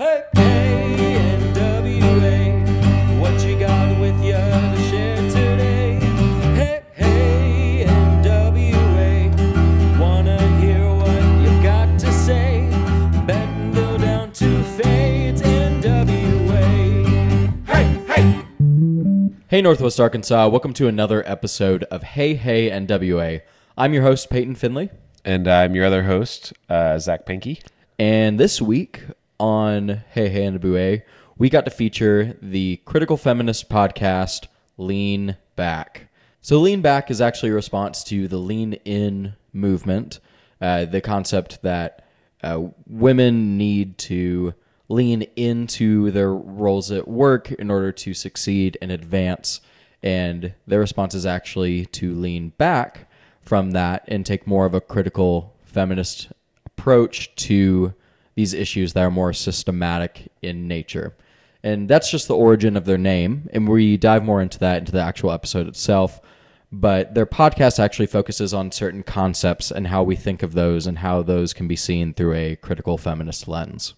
Hey, hey, NWA, what you got with you to share today? Hey, hey, NWA, wanna hear what you got to say? Down to Fades, NWA. Hey, hey! Hey, Northwest Arkansas. Welcome to another episode of Hey Hey NWA. I'm your host, Peyton Finley. And I'm your other host, uh, Zach Pinky. And this week on Hey Hey NWA, we got to feature the critical feminist podcast, Lean Back. So, Lean Back is actually a response to the Lean In movement, uh, the concept that uh, women need to lean into their roles at work in order to succeed and advance. And their response is actually to lean back from that and take more of a critical feminist approach to these issues that are more systematic in nature. And that's just the origin of their name. And we dive more into that into the actual episode itself. But their podcast actually focuses on certain concepts and how we think of those and how those can be seen through a critical feminist lens.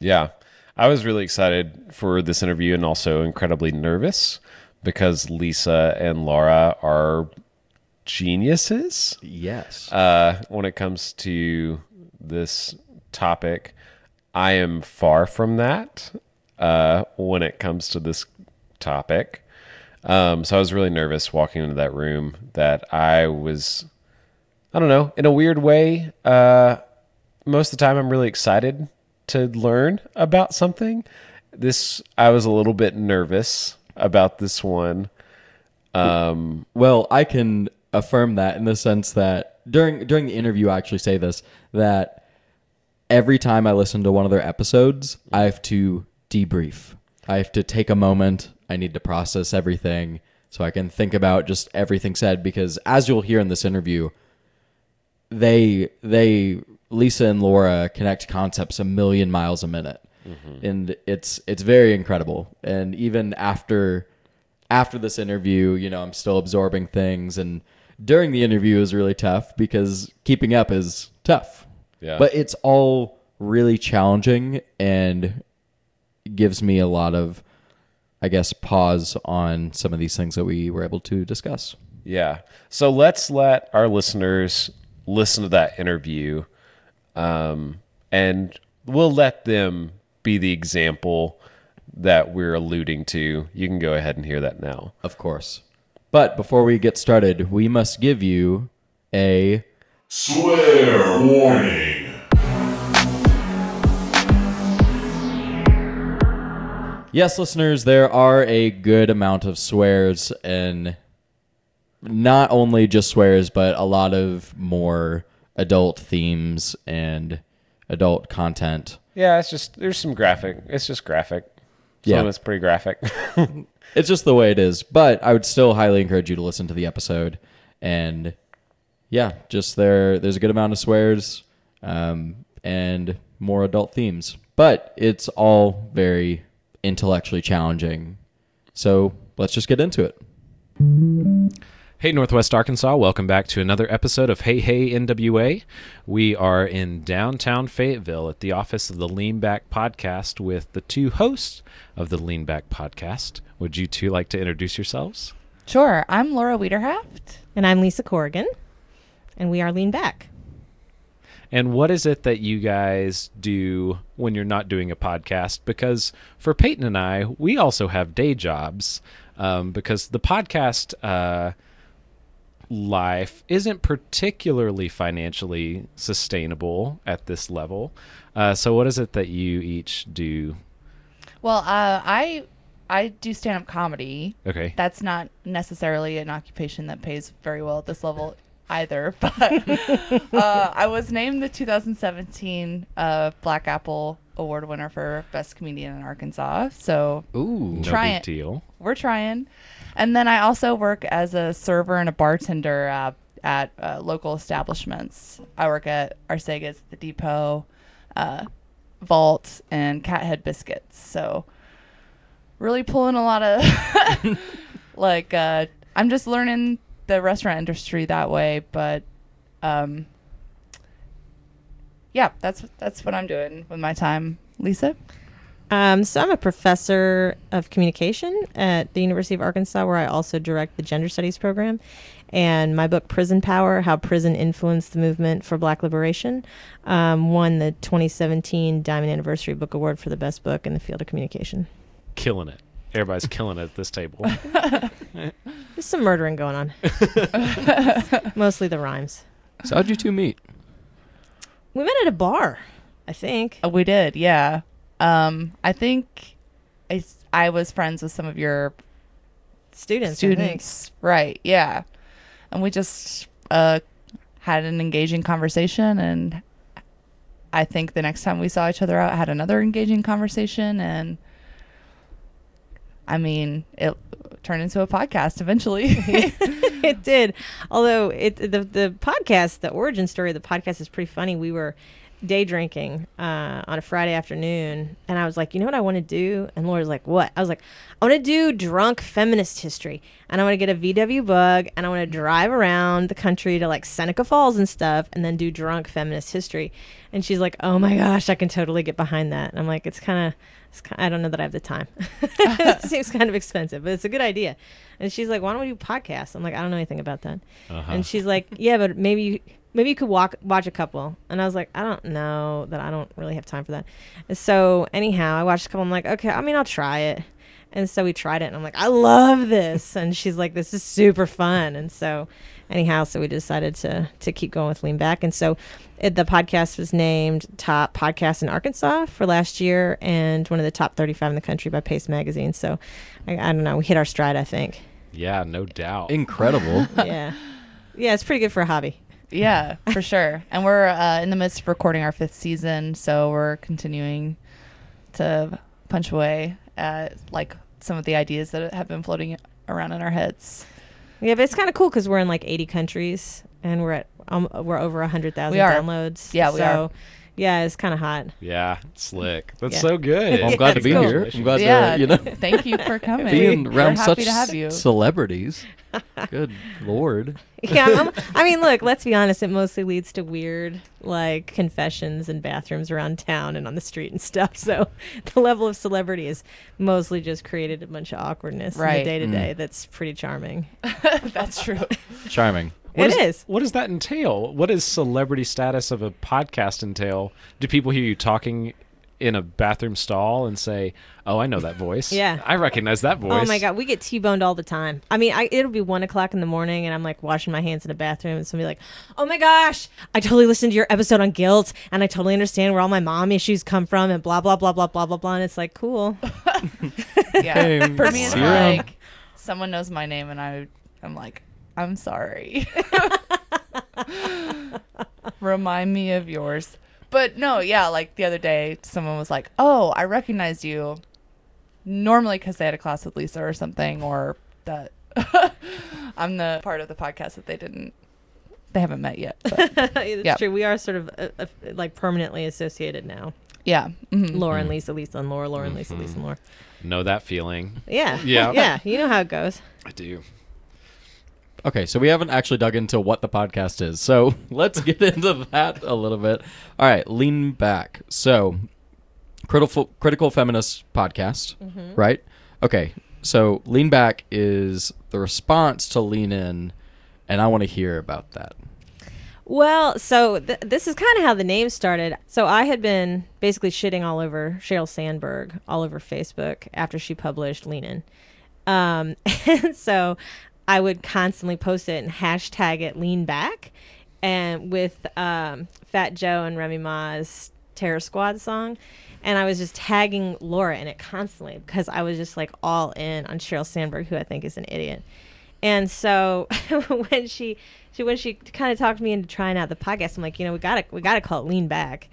Yeah. I was really excited for this interview and also incredibly nervous because Lisa and Laura are geniuses Yes. uh, when it comes to this topic. I am far from that uh, when it comes to this topic. Um, so I was really nervous walking into that room that I was, I don't know, in a weird way. Uh, most of the time, I'm really excited to learn about something. This, I was a little bit nervous about this one. Um, Well, I can affirm that in the sense that during during the interview, I actually say this that every time I listen to one of their episodes, I have to debrief. I have to take a moment. I need to process everything so I can think about just everything said. Because as you'll hear in this interview, they they Lisa and Laura connect concepts a million miles a minute, mm-hmm. and it's it's very incredible. And even after after this interview, you know, I'm still absorbing things, and during the interview is really tough because keeping up is tough. Yeah. but it's all really challenging and gives me a lot of, I guess, pause on some of these things that we were able to discuss. Yeah. So let's let our listeners listen to that interview, um, and we'll let them be the example that we're alluding to. You can go ahead and hear that now. Of course. But before we get started, we must give you a Swear warning. Yes, listeners, there are a good amount of swears and not only just swears, but a lot of more adult themes and adult content. Yeah, it's just there's some graphic. It's just graphic. Some Yeah. of it's pretty graphic. It's just the way it is. But I would still highly encourage you to listen to the episode. And yeah, just there there's a good amount of swears um, and more adult themes. But it's all very intellectually challenging. So let's just get into it. Hey, Northwest Arkansas, welcome back to another episode of Hey Hey NWA. We are in downtown Fayetteville at the office of the Lean Back Podcast with the two hosts of the Lean Back Podcast. Would you two like to introduce yourselves? Sure. I'm Laura Wiederhaft. And I'm Lisa Corrigan, and we are Lean Back. And what is it that you guys do when you're not doing a podcast? Because for Peyton and I, we also have day jobs um, because the podcast uh, life isn't particularly financially sustainable at this level. Uh, so, what is it that you each do? Well, uh, I I do stand up comedy. Okay. That's not necessarily an occupation that pays very well at this level either. But uh, I was named the 2017 uh, Black Apple Award winner for Best Comedian in Arkansas. So Ooh. no big it. deal. we're trying. And then I also work as a server and a bartender uh, at uh, local establishments. I work at Arcega's, the Depot, uh, Vault, and Cathead Biscuits. So really pulling a lot of like uh, I'm just learning the restaurant industry that way. But um, yeah, that's that's what I'm doing with my time Lisa? Um, so I'm a professor of communication at the University of Arkansas, where I also direct the gender studies program. And my book, Prison Power How Prison Influenced the Movement for Black Liberation, um, won the 2017 Diamond Anniversary Book Award for the best book in the field of communication. Killing it. Everybody's killing it at this table. There's some murdering going on. Mostly the rhymes. So how'd you two meet? We met at a bar, I think. Oh, we did, yeah. Um, I think I, s- I was friends with some of your Students. I think. students. Right, yeah. And we just uh, had an engaging conversation. And I think the next time we saw each other out, had another engaging conversation. And I mean, it turned into a podcast eventually. it did. Although it the the podcast, the origin story of the podcast is pretty funny. We were day drinking uh, on a Friday afternoon, and I was like, you know what I want to do? And Laura's like, what? I was like, I want to do drunk feminist history, and I want to get a VW bug, and I want to drive around the country to like Seneca Falls and stuff, and then do drunk feminist history. And she's like, oh my gosh, I can totally get behind that. And I'm like, it's kind of. It's ki- I don't know that I have the time. it seems kind of expensive, but it's a good idea. And she's like, "Why don't we do podcasts?" I'm like, "I don't know anything about that." Uh-huh. And she's like, "Yeah, but maybe you, maybe you could walk watch a couple." And I was like, "I don't know that I don't really have time for that." And so anyhow, I watched a couple. I'm like, "Okay, I mean, I'll try it." And so we tried it, and I'm like, "I love this." and she's like, "This is super fun." And so anyhow, so we decided to to keep going with Lean Back. And so it, the podcast was named top podcast in Arkansas for last year, and one of the top 35 in the country by Paste Magazine. So I, I don't know, we hit our stride, I think. yeah, no doubt. Incredible. yeah. Yeah, it's pretty good for a hobby. yeah, for sure. And we're uh, in the midst of recording our fifth season. So we're continuing to punch away at like some of the ideas that have been floating around in our heads. Yeah, but it's kind of cool because we're in like 80 countries and we're at um, we're over 100,000 downloads. Yeah, we so, are. Yeah, it's kind of hot. yeah, slick. That's Yeah. so good. Well, I'm glad to be cool. here. I'm glad yeah, to, you know, thank you for coming. being around such to have you. celebrities. Good lord. Yeah, I'm, I mean, look, let's be honest. It mostly leads to weird, like confessions in bathrooms around town and on the street and stuff. So the level of celebrity is mostly just created a bunch of awkwardness Right. in the day to day. Mm. That's pretty charming. That's true. Charming. What It is- is. What does that entail? What does celebrity status of a podcast entail? Do people hear you talking in a bathroom stall and say, "Oh, I know that voice. Yeah. I recognize that voice." Oh my god, we get t-boned all the time. I mean, I, it'll be one o'clock in the morning, and I'm like washing my hands in a bathroom, and somebody like, "Oh my gosh, I totally listened to your episode on guilt, and I totally understand where all my mom issues come from, and blah blah blah blah blah blah blah." And it's like, cool. Yeah. Hey, For me, it's see you around. like someone knows my name, and I, I'm like, I'm sorry. Remind me of yours. But no, yeah, like the other day, someone was like, "Oh, I recognize you." Normally, because they had a class with Lisa or something, or that I'm the part of the podcast that they didn't, they haven't met yet. But it's Yep. true. We are sort of uh, uh, like permanently associated now. yeah, mhm. Laura and Lisa, Lisa and Laura, Laura and Lisa, Lisa and Laura. know that feeling. Yeah, Yeah. yeah. You know how it goes. I do. Okay, so we haven't actually dug into what the podcast is. So let's get into that a little bit. All right, lean back. So, critical critical feminist podcast, right? Okay, so lean back is the response to lean in, and I want to hear about that. Well, so th- this is kind of how the name started. So I had been basically shitting all over Sheryl Sandberg all over Facebook after she published Lean In. Um, and so I would constantly post it and hashtag it Lean Back, and with um, Fat Joe and Remy Ma's Terror Squad song. And I was just tagging Laura in it constantly because I was just like all in on Sheryl Sandberg, who I think is an idiot. And so when she, she when she kind of talked me into trying out the podcast, I'm like, you know, we gotta we gotta call it Lean Back.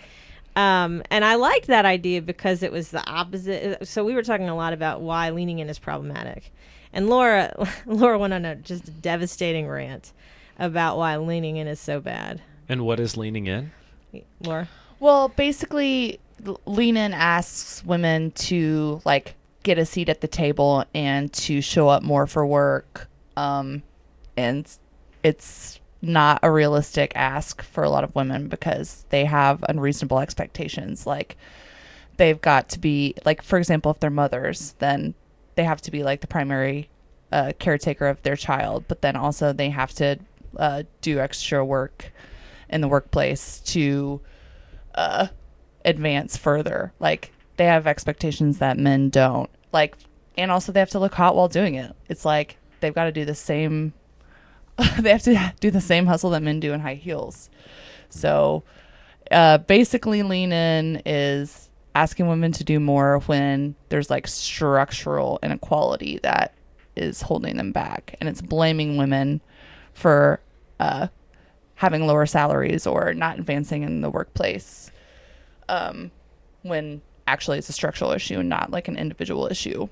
Um, and I liked that idea because it was the opposite. So we were talking a lot about why leaning in is problematic, and Laura Laura went on a just devastating rant about why leaning in is so bad. And what is leaning in? Laura, Well, basically, L- Lean In asks women to like get a seat at the table and to show up more for work. Um, and it's not a realistic ask for a lot of women because they have unreasonable expectations. Like they've got to be like, for example, if they're mothers, then they have to be like the primary uh, caretaker of their child, but then also they have to uh, do extra work in the workplace to uh, advance further. Like they have expectations that men don't. Like, and also they have to look hot while doing it. It's like they've got to do the same. they have to do the same hustle that men do in high heels. So, uh, basically, lean in is asking women to do more when there's like structural inequality that is holding them back, and it's blaming women for uh, having lower salaries or not advancing in the workplace um, when actually it's a structural issue and not like an individual issue.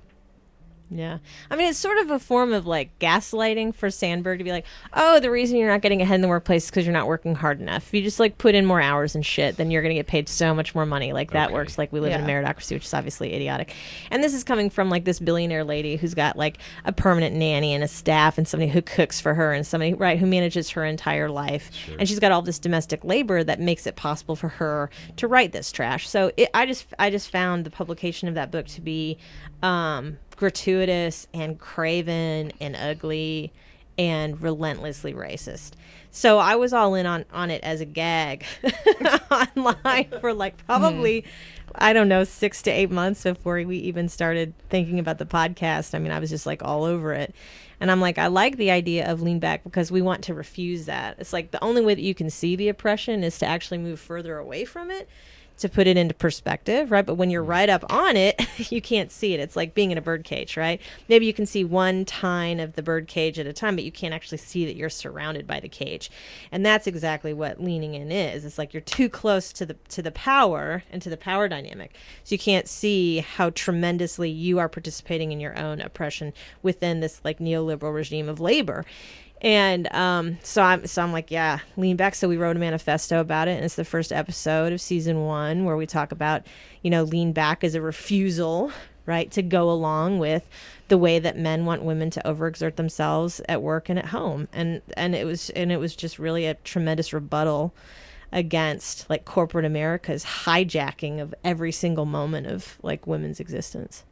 Yeah. I mean, it's sort of a form of like gaslighting for Sandberg to be like, oh, the reason you're not getting ahead in the workplace is because you're not working hard enough. If you just like put in more hours and shit, then you're going to get paid so much more money. Like that Okay. works. Like we live in a meritocracy, which is obviously idiotic. And this is coming from like this billionaire lady who's got like a permanent nanny and a staff and somebody who cooks for her and somebody, right, who manages her entire life. And she's got all this domestic labor that makes it possible for her to write this trash. So it, I just, I just found the publication of that book to be, um, gratuitous and craven and ugly and relentlessly racist. So I was all in on on it as a gag online for like hmm. probably I don't know 6 to 8 months before we even started thinking about the podcast. I mean, I was just like all over it. And I'm like, I like the idea of lean back because we want to refuse that. It's like the only way that you can see the oppression is to actually move further away from it to put it into perspective, right? But when you're mm-hmm. right up on it, you can't see it. It's like being in a bird cage, right? Maybe you can see one tine of the bird cage at a time, but you can't actually see that you're surrounded by the cage. And that's exactly what leaning in is. It's like you're too close to the to the power and to the power dynamic. So you can't see how tremendously you are participating in your own oppression within this like neoliberal regime of labor. And um, so I'm so I'm like, yeah, lean back. So we wrote a manifesto about it, and it's the first episode of season one where we talk about, you know, lean back as a refusal, right, to go along with the way that men want women to overexert themselves at work and at home. And and it was and it was just really a tremendous rebuttal against like corporate America's hijacking of every single moment of like women's existence.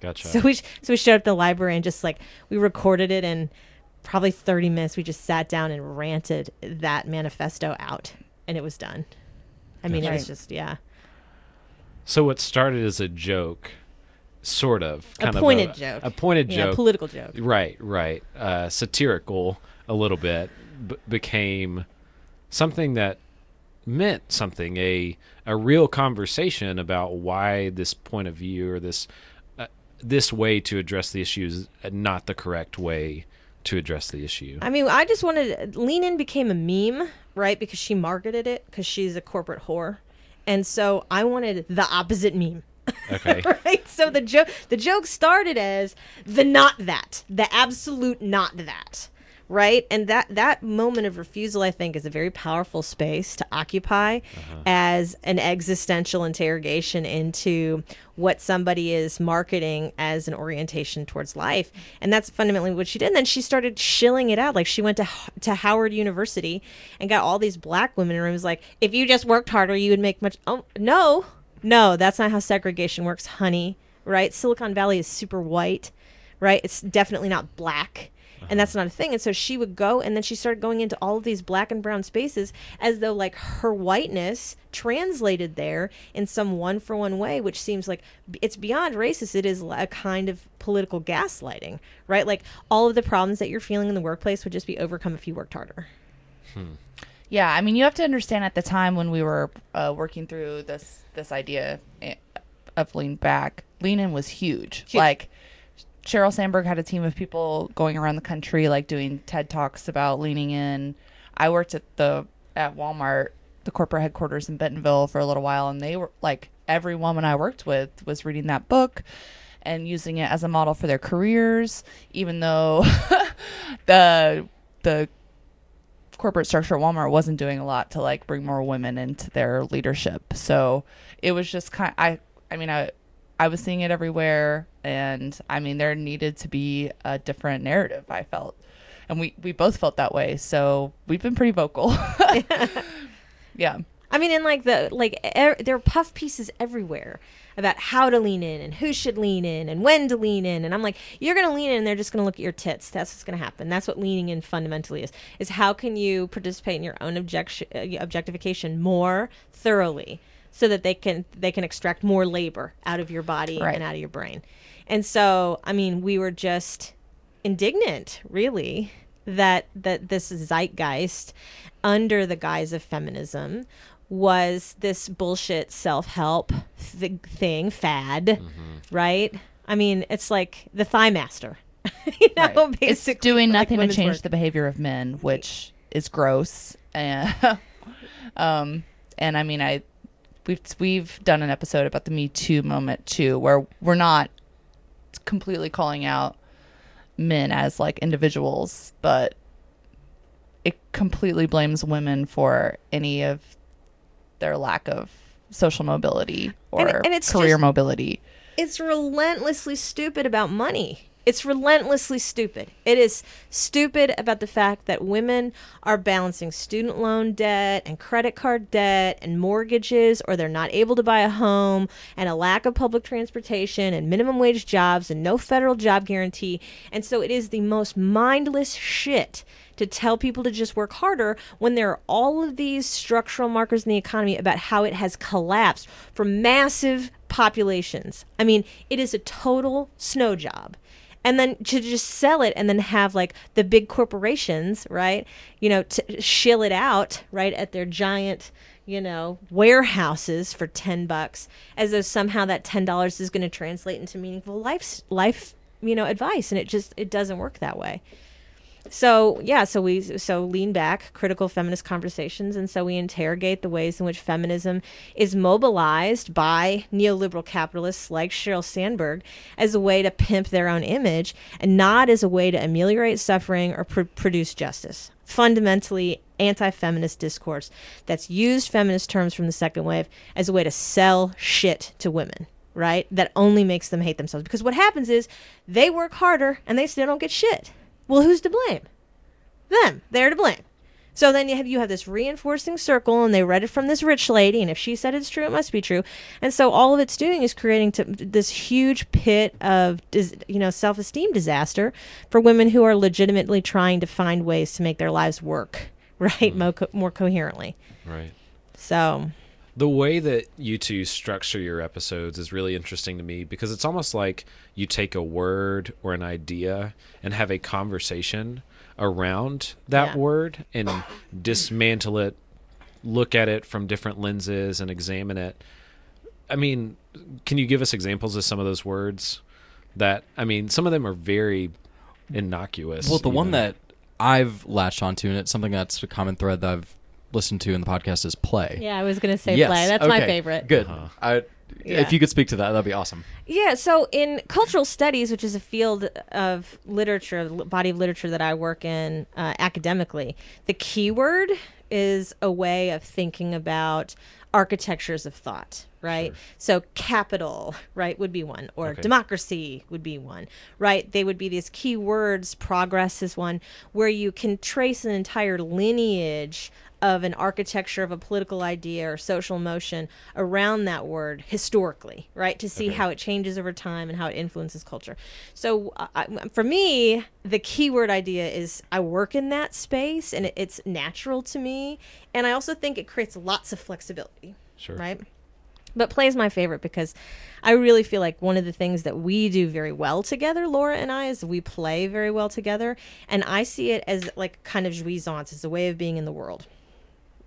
Gotcha. So we so we showed up at the library and just like we recorded it in probably 30 minutes. We just sat down and ranted that manifesto out, and it was done. I mean, it was just yeah, So what started as a joke, sort of, kind A pointed of joke. a pointed yeah, joke, political joke. right, right, uh, satirical a little bit, b- became something that meant something a a real conversation about why this point of view or this uh, this way to address the issue is not the correct way to address the issue. I mean, I just wanted Lean In became a meme, right? Because she marketed it because she's a corporate whore, and so I wanted the opposite meme. Okay. right? So the joke the joke started as the not that, the absolute not that. Right? And that that moment of refusal I think is a very powerful space to occupy uh-huh. as an existential interrogation into what somebody is marketing as an orientation towards life. And that's fundamentally what she did. And then she started shilling it out. Like she went to to Howard University and got all these black women in rooms like if you just worked harder you would make much oh no no, that's not how segregation works, honey. Right? Silicon Valley is super white, right? It's definitely not black. And that's not a thing. And so she would go, and then she started going into all of these black and brown spaces as though, like, her whiteness translated there in some one for one way, which seems like it's beyond racist. It is a kind of political gaslighting, right? Like, all of the problems that you're feeling in the workplace would just be overcome if you worked harder. Yeah, I mean, you have to understand at the time when we were uh, working through this this idea eh, of lean back, lean in was huge. Like Sheryl Sandberg had a team of people going around the country, like doing TED talks about leaning in. I worked at the at Walmart, the corporate headquarters in Bentonville for a little while, and they were like every woman I worked with was reading that book and using it as a model for their careers, even though the the corporate structure at Walmart wasn't doing a lot to like bring more women into their leadership. So it was just kind I I mean I I was seeing it everywhere and I mean there needed to be a different narrative I felt. And we we both felt that way. So we've been pretty vocal. yeah. I mean, in like the like er, there are puff pieces everywhere about how to lean in and who should lean in and when to lean in. And I'm like, you're gonna lean in, and they're just gonna look at your tits. That's what's gonna happen. That's what leaning in fundamentally is. Is how can you participate in your own objection, uh, objectification more thoroughly, so that they can they can extract more labor out of your body Right. and out of your brain. And so, I mean, we were just indignant, really, that that this zeitgeist under the guise of feminism was this bullshit self-help th- thing fad, right? I mean, it's like the thigh master. you know, Right. it's basically doing like nothing to change work. the behavior of men, which is gross. And, um, and I mean, I we've we've done an episode about the Me Too moment too, where we're not completely calling out men as like individuals, but it completely blames women for any of their lack of social mobility or And- and it's career just- mobility. it's relentlessly stupid about money. It's relentlessly stupid. It is stupid about the fact that women are balancing student loan debt and credit card debt and mortgages, or they're not able to buy a home, and a lack of public transportation and minimum wage jobs and no federal job guarantee. And so it is the most mindless shit to tell people to just work harder when there are all of these structural markers in the economy about how it has collapsed for massive populations. I mean, it is a total snow job. And then to just sell it and then have like the big corporations, right? You know, to shill it out, right, at their giant, you know, warehouses for 10 bucks as though somehow that $10 is going to translate into meaningful life life, you know, advice and it just it doesn't work that way so yeah so we so lean back critical feminist conversations and so we interrogate the ways in which feminism is mobilized by neoliberal capitalists like sheryl sandberg as a way to pimp their own image and not as a way to ameliorate suffering or pr- produce justice. Fundamentally anti-feminist discourse that's used feminist terms from the second wave as a way to sell shit to women right? That only makes them hate themselves. Because what happens is they work harder and they still don't get shit well, who's to blame? Them. They're to blame. So then you have you have this reinforcing circle, and they read it from this rich lady, and if she said it's true, it must be true. And so all of it's doing is creating to, this huge pit of you know self esteem disaster for women who are legitimately trying to find ways to make their lives work right hmm. mo- co- more coherently. Right. So The way that you two structure your episodes is really interesting to me because it's almost like you take a word or an idea and have a conversation around that Yeah. word and dismantle it, look at it from different lenses and examine it. I mean, can you give us examples of some of those words that I mean, some of them are very innocuous. Well, the one even. that I've latched onto, and it's something that's a common thread that I've listened to in the podcast, is play. yeah, I was gonna say Yes, play. That's my favorite. Good. Uh-huh. I, Yeah. If you could speak to that, that'd be awesome. Yeah, so in cultural studies, which is a field of literature, l- body of literature that I work in uh, academically, the keyword is a way of thinking about architectures of thought, right? So capital, right, would be one, or Okay. democracy would be one, right? They would be these key words. Progress is one where you can trace an entire lineage of an architecture of a political idea or social motion around that word historically, right? To see how it changes over time and how it influences culture. So, uh, I, for me, the keyword idea is I work in that space and it, it's natural to me. And I also think it creates lots of flexibility, Sure. right? But play is my favorite because I really feel like one of the things that we do very well together, Laura and I, is we play very well together. And I see it as like kind of jouissance, as a way of being in the world,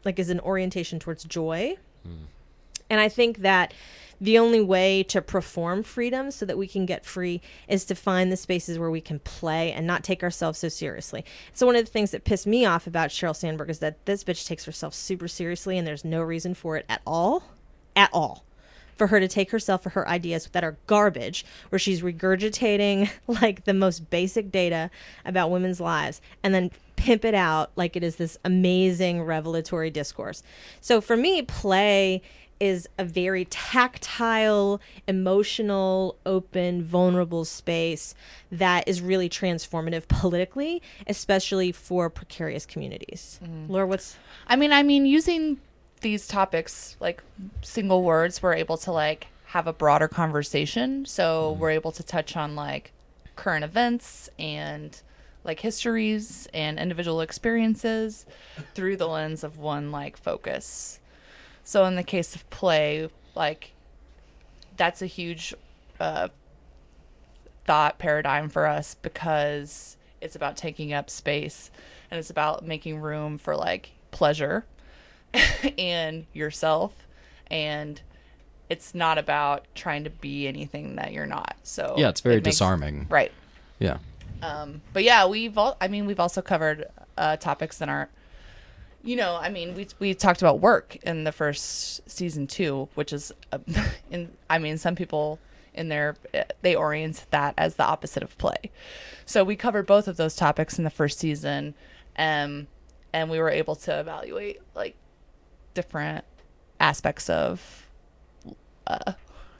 like is an orientation towards joy. And I think that the only way to perform freedom so that we can get free is to find the spaces where we can play and not take ourselves so seriously. So one of the things that pissed me off about Sheryl Sandberg is that this bitch takes herself super seriously and there's no reason for it at all. At all. For her to take herself for her ideas that are garbage, where she's regurgitating like the most basic data about women's lives and then pimp it out like it is this amazing revelatory discourse. So for me, play is a very tactile, emotional, open, vulnerable space that is really transformative politically, especially for precarious communities. Mm-hmm. Laura, what's I mean, I mean, using these topics, like single words, we're able to like have a broader conversation. So we're able to touch on like current events and like histories and individual experiences through the lens of one like focus. So in the case of play, like that's a huge uh, thought paradigm for us because it's about taking up space and it's about making room for like pleasure and yourself and it's not about trying to be anything that you're not so Yeah, it's very it makes- disarming. right Yeah. um, but yeah, we've all, I mean, we've also covered uh, topics that aren't, you know, I mean, we we talked about work in the first season too, which is, uh, in I mean, some people in there uh, they orient that as the opposite of play. So we covered both of those topics in the first season, um, and we were able to evaluate like different aspects of uh,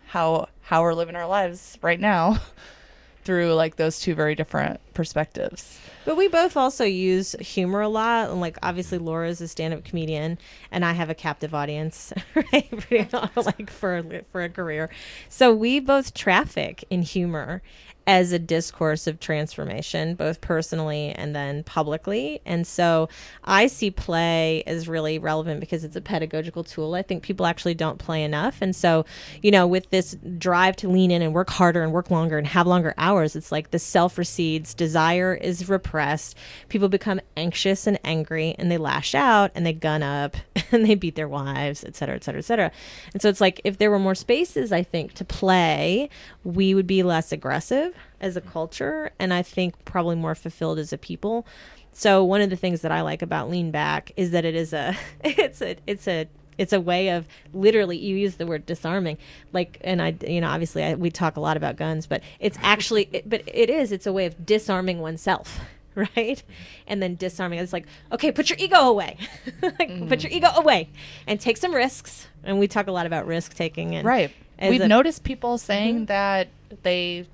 how how we're living our lives right now through like those two very different perspectives. But we both also use humor a lot. And like, obviously, Laura is a stand-up comedian, and I have a captive audience, right? Pretty like for for a career. So we both traffic in humor as a discourse of transformation, both personally and then publicly. And so I see play as really relevant because it's a pedagogical tool. I think people actually don't play enough. And so, you know, with this drive to lean in and work harder and work longer and have longer hours, it's like the self recedes, desire is repressed. People become anxious and angry and they lash out and they gun up and they beat their wives, et cetera, et cetera, et cetera. And so it's like if there were more spaces, I think, to play, we would be less aggressive as a culture and I think probably more fulfilled as a people. So one of the things that I like about lean back is that it is a it's a it's a it's a way of literally you use the word disarming like and i you know obviously I, we talk a lot about guns but it's actually it, but it is it's a way of disarming oneself right and then disarming it's like okay put your ego away like, put your mm-hmm. ego away and take some risks and we talk a lot about risk taking and Right. We've a- noticed people saying mm-hmm. that they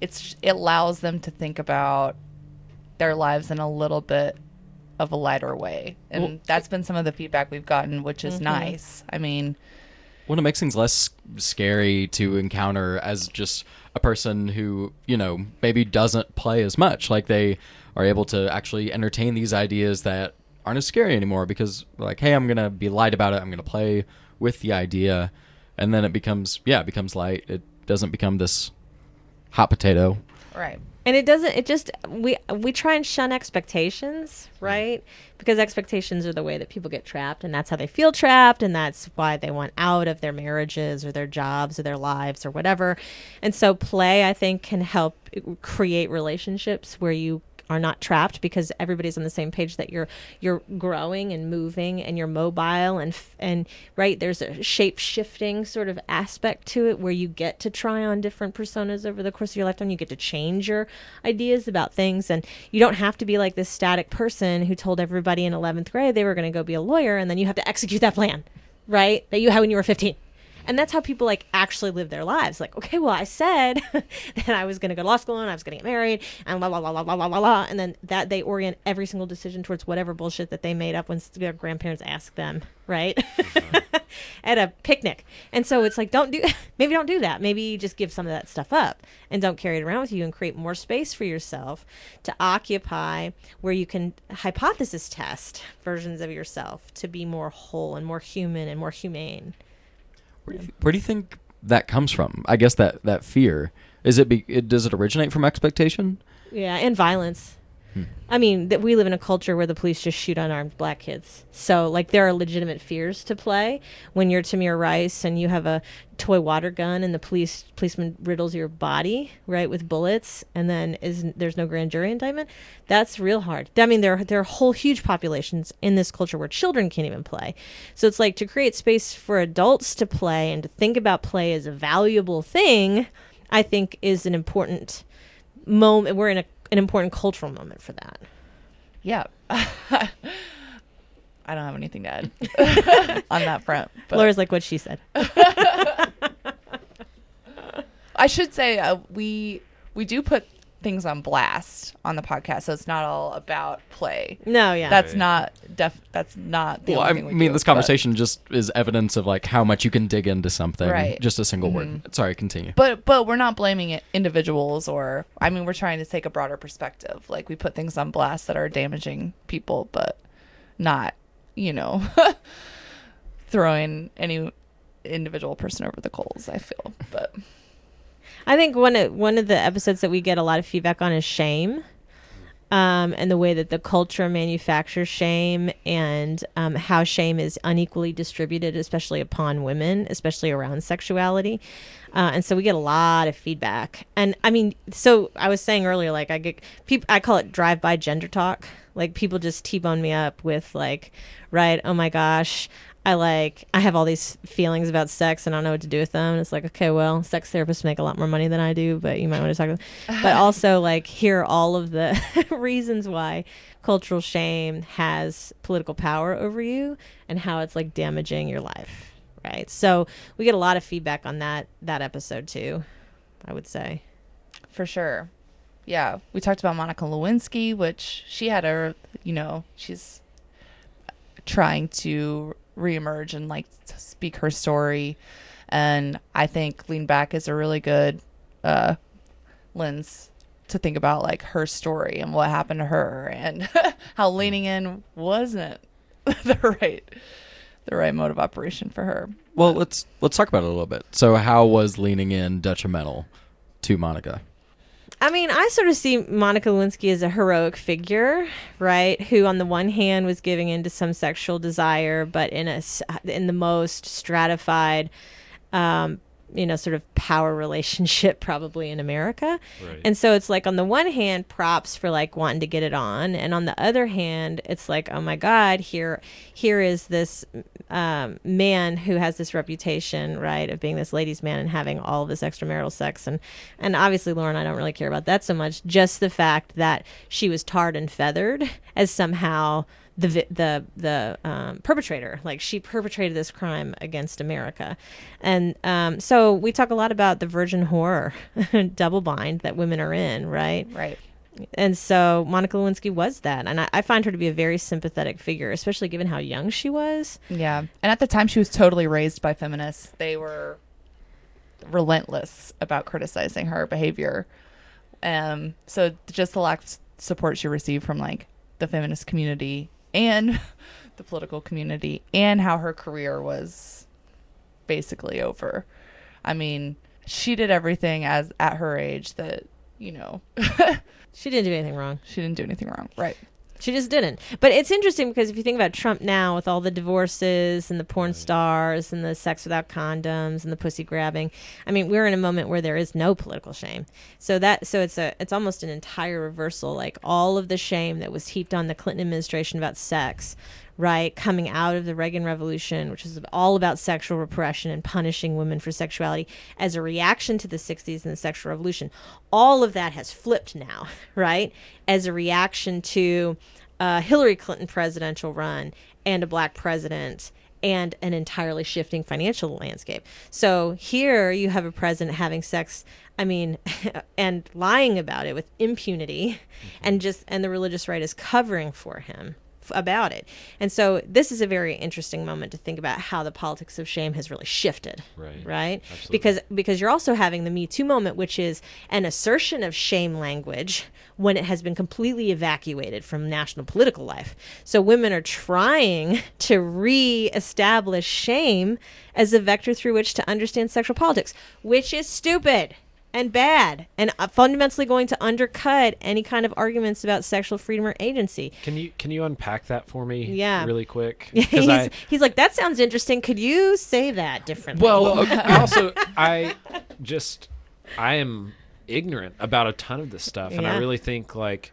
it's it allows them to think about their lives in a little bit of a lighter way. And Well- that's been some of the feedback we've gotten, which is mm-hmm. nice. I mean, Well, it makes things less scary to encounter as just a person who, you know, maybe doesn't play as much. Like they are able to actually entertain these ideas that aren't as scary anymore because, like, hey, I'm going to be light about it. I'm going to play with the idea. And then it becomes, yeah, it becomes light. It doesn't become this hot potato. right. and it doesn't it just we we try and shun expectations right because expectations are the way that people get trapped and that's how they feel trapped and that's why they want out of their marriages or their jobs or their lives or whatever and so play i think can help create relationships where you are not trapped because everybody's on the same page that you're you're growing and moving and you're mobile and and right there's a shape shifting sort of aspect to it where you get to try on different personas over the course of your lifetime. You get to change your ideas about things and you don't have to be like this static person who told everybody in 11th grade they were going to go be a lawyer and then you have to execute that plan right? That you had when you were 15 and that's how people like actually live their lives. Like, okay, well, I said that I was going to go to law school and I was going to get married and la la la la la la la la, and then that they orient every single decision towards whatever bullshit that they made up when their grandparents asked them, right? Mm-hmm. At a picnic. And so it's like, don't do, maybe don't do that. Maybe you just give some of that stuff up and don't carry it around with you and create more space for yourself to occupy where you can hypothesis test versions of yourself to be more whole and more human and more humane. Where do you, where do you think that comes from? I guess that, that fear. Is it, be, it does it originate from expectation? Yeah, and violence. I mean, that we live in a culture where the police just shoot unarmed black kids. So, like, there are legitimate fears to play when you're Tamir Rice and you have a toy water gun and the police policeman riddles your body right with bullets, and then is there's no grand jury indictment. That's real hard. I mean, there there are whole huge populations in this culture where children can't even play. So it's like to create space for adults to play and to think about play as a valuable thing. I think is an important moment. We're in a an important cultural moment for that. Yeah. I don't have anything to add on that front. But Laura's like what she said. I should say uh, we we do put things on blast on the podcast, so it's not all about play. No, yeah. That's not def. That's not the Well, I only thing we mean, do, this but- conversation just is evidence of like how much you can dig into something. Right. Just a single word. Mm-hmm. Sorry, continue. But but we're not blaming it individuals or I mean we're trying to take a broader perspective. Like we put things on blast that are damaging people, but not you know throwing any individual person over the coals. I feel, but I think one of one of the episodes that we get a lot of feedback on is shame, um, and the way that the culture manufactures shame, and um, how shame is unequally distributed, especially upon women, especially around sexuality. Uh, and so we get a lot of feedback. And I mean, so I was saying earlier, like I get people, I call it drive-by gender talk. Like people just t-bone me up with like, right? Oh my gosh, I like I have all these feelings about sex and I don't know what to do with them. And it's like, okay, well, sex therapists make a lot more money than I do, but you might want to talk to them. But also like hear all of the reasons why cultural shame has political power over you and how it's like damaging your life. Right. So we get a lot of feedback on that that episode too, I would say. for sure, yeah. We talked about Monica Lewinsky, which she had a you know she's trying to reemerge and like speak her story, and I think Lean Back is a really good uh, lens to think about like her story and what happened to her and how leaning in wasn't the right the right mode of operation for her. Well, let's let's talk about it a little bit. So, how was leaning in detrimental to Monica? I mean, I sort of see Monica Lewinsky as a heroic figure, right? Who, on the one hand, was giving into some sexual desire, but in a in the most stratified, um, you know, sort of power relationship probably in America. Right. And so it's like on the one hand, props for like wanting to get it on, and on the other hand, it's like, oh my God, here, here is this um, man who has this reputation, right, of being this ladies' man and having all this extramarital sex, and and obviously, Lauren, I don't really care about that so much. Just the fact that she was tarred and feathered as somehow the the the um, perpetrator, like she perpetrated this crime against America, and um, so we talk a lot about the virgin horror, double bind that women are in, right? Right. And so Monica Lewinsky was that, and I, I find her to be a very sympathetic figure, especially given how young she was. Yeah. And at the time, she was totally raised by feminists. They were relentless about criticizing her behavior. Um, so just the lack of support she received from like the feminist community and the political community, and how her career was basically over. I mean, she did everything as at her age that you know She didn't do anything wrong. she didn't do anything wrong. Right. She just didn't. But it's interesting because if you think about Trump now with all the divorces and the porn stars and the sex without condoms and the pussy grabbing, I mean, we're in a moment where there is no political shame. So that so it's a it's almost an entire reversal like all of the shame that was heaped on the Clinton administration about sex, right, coming out of the Reagan revolution, which is all about sexual repression and punishing women for sexuality as a reaction to the 60s and the sexual revolution. All of that has flipped now, right? As a reaction to a Hillary Clinton presidential run and a black president and an entirely shifting financial landscape. So here you have a president having sex, I mean, and lying about it with impunity mm-hmm. and just and the religious right is covering for him about it. And so this is a very interesting moment to think about how the politics of shame has really shifted. Right. Right? Absolutely. Because because you're also having the Me Too moment which is an assertion of shame language when it has been completely evacuated from national political life. So women are trying to re-establish shame as a vector through which to understand sexual politics, which is stupid and bad and uh, fundamentally going to undercut any kind of arguments about sexual freedom or agency. Can you can you unpack that for me? Yeah. Really quick. he's, I he's like, that sounds interesting. Could you say that differently? well, okay, also I just I am ignorant about a ton of this stuff, and Yeah. I really think like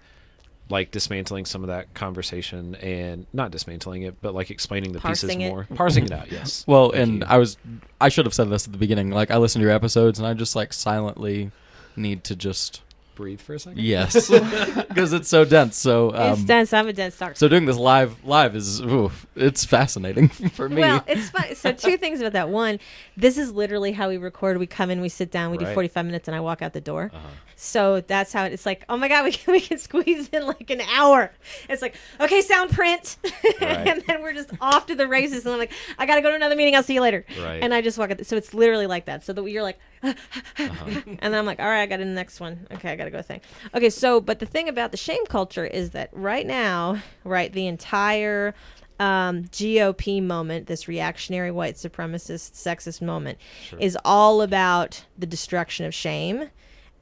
like dismantling some of that conversation and not dismantling it, but like explaining the Parsing pieces it. more, parsing it out. Yes. Well, Thank and you. I was I should have said this at the beginning. Like I listen to your episodes and I just like silently need to just breathe for a second? Yes, because it's so dense. So um, it's dense. I'm a dense talker. So doing this live live is ooh, it's fascinating for me. Well, it's fun. So two things about that. One, this is literally how we record. We come in, we sit down, we do 45 minutes, and I walk out the door. So that's how it, it's like. Oh my god, we can, we can squeeze in like an hour. It's like okay, sound print, and then we're just off to the races. And I'm like, I gotta go to another meeting. I'll see you later. Right. And I just walk out. The, so it's literally like that. So that you're like, Uh-huh. and then I'm like, all right, I got in the next one. Okay, I got to go thing. Okay, so but the thing about the shame culture is that right now, right, the entire um, GOP moment, this reactionary white supremacist sexist moment, is all about the destruction of shame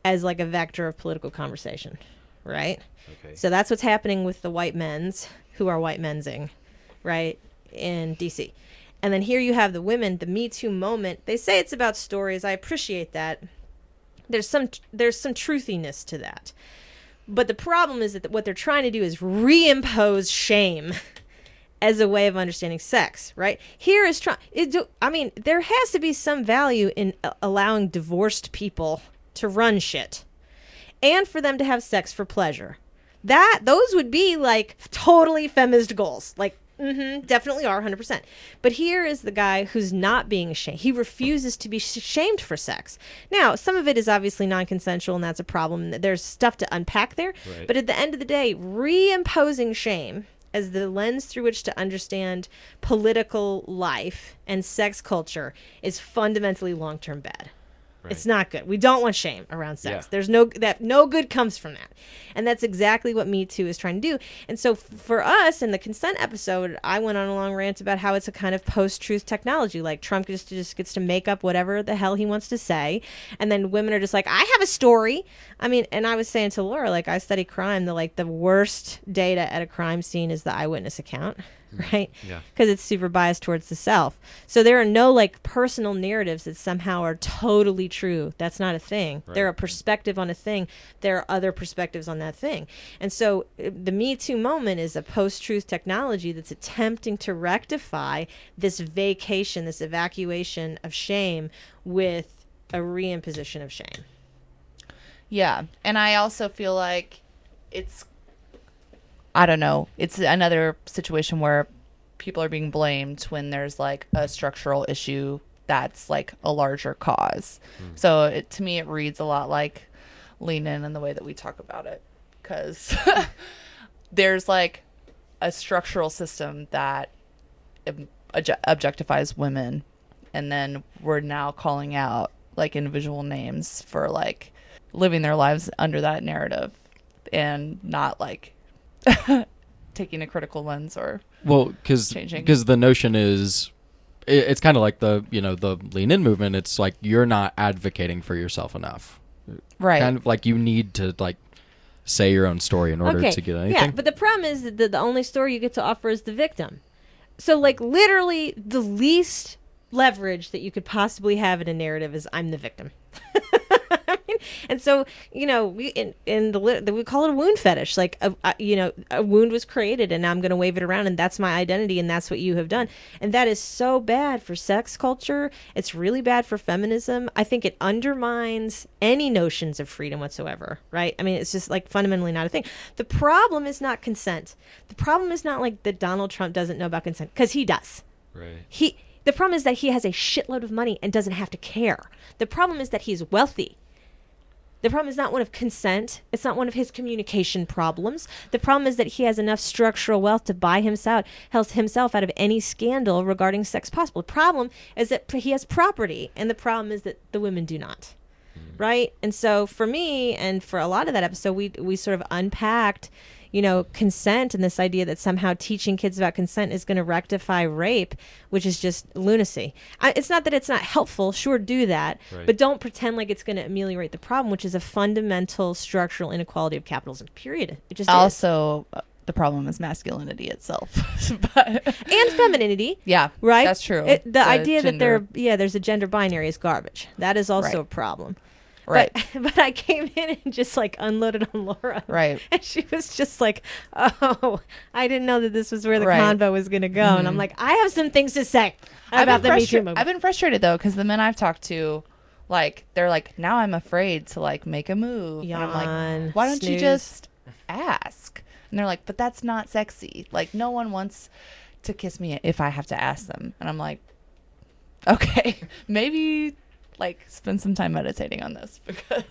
as like a vector of political conversation, right? Okay. So that's what's happening with the white men's who are white mensing, right, in DC. And then here you have the women, the Me Too moment. They say it's about stories. I appreciate that. There's some there's some truthiness to that. But the problem is that what they're trying to do is reimpose shame as a way of understanding sex, right? Here is trying. I mean, there has to be some value in uh, allowing divorced people to run shit, and for them to have sex for pleasure. That those would be like totally feminist goals. Like, hmm definitely are 100%. But here is the guy who's not being ashamed. He refuses to be shamed for sex. Now, some of it is obviously non-consensual, and that's a problem. There's stuff to unpack there. Right. But at the end of the day, reimposing shame as the lens through which to understand political life and sex culture is fundamentally long-term bad. It's not good. We don't want shame around sex. Yeah. There's no that no good comes from that. And that's exactly what Me Too is trying to do. And so f- for us in the consent episode, I went on a long rant about how it's a kind of post-truth technology. Like Trump just just gets to make up whatever the hell he wants to say, and then women are just like, "I have a story." I mean, and I was saying to Laura, like I study crime, the like the worst data at a crime scene is the eyewitness account, right? Yeah. because it's super biased towards the self. So there are no like personal narratives that somehow are totally true. That's not a thing. They're a perspective on a thing. There are other perspectives on that thing. And so uh, the Me Too moment is a post truth technology that's attempting to rectify this vacation, this evacuation of shame with a reimposition of shame. Yeah. And I also feel like it's I don't know. It's another situation where people are being blamed when there's like a structural issue that's like a larger cause. Hmm. So it, to me it reads a lot like lean in in the way that we talk about it cuz there's like a structural system that objectifies women and then we're now calling out like individual names for like living their lives under that narrative and not like taking a critical lens or Well, because Changing. the notion is, i it's kind of like the you know the lean in movement. It's like you're not advocating for yourself enough. right Kind of like you need to like say your own story in order to get anything. Yeah, but the problem is that the, the only story you get to offer is the victim. So, like, literally, the least leverage that you could possibly have in a narrative is I'm the victim. And so, you know, we in, in the, lit- we call it a wound fetish. Like, a, a, you know, a wound was created, and now I'm going to wave it around, and that's my identity, and that's what you have done. And that is so bad for sex culture. It's really bad for feminism. I think it undermines any notions of freedom whatsoever, right? I mean, it's just like fundamentally not a thing. The problem is not consent. The problem is not like that Donald Trump doesn't know about consent, because he does Right. he the problem is that he has a shitload of money and doesn't have to care. The problem is that he's wealthy. The problem is not one of consent. It's not one of his communication problems. The problem is that he has enough structural wealth to buy himself health himself out of any scandal regarding sex possible. The problem is that he has property, and the problem is that the women do not. Hmm. Right? And so for me and for a lot of that episode we we sort of unpacked you know, consent and this idea that somehow teaching kids about consent is going to rectify rape, which is just lunacy. I, it's not that it's not helpful. Sure, do that. Right. But don't pretend like it's going to ameliorate the problem, which is a fundamental structural inequality of capitalism, period. It just is. also uh, the problem is masculinity itself but And femininity. yeah Right? that's true It, the, The idea that there, yeah, there's a gender binary is garbage. That is also Right. a problem. Right But, but I came in and just like unloaded on Laura. right And she was just like, "Oh, I didn't know that this was where the Right. Mm-hmm. convo was going to go." And I'm like, "I have some things to say about the Me Too frustra- movement." I've been frustrated though because the men I've talked to Like they're like, now I'm afraid to like make a move. And I'm like, why don't you just ask? And they're like, but that's not sexy. Like no one wants to kiss me if I have to ask them. And I'm like, okay, maybe like spend some time meditating on this because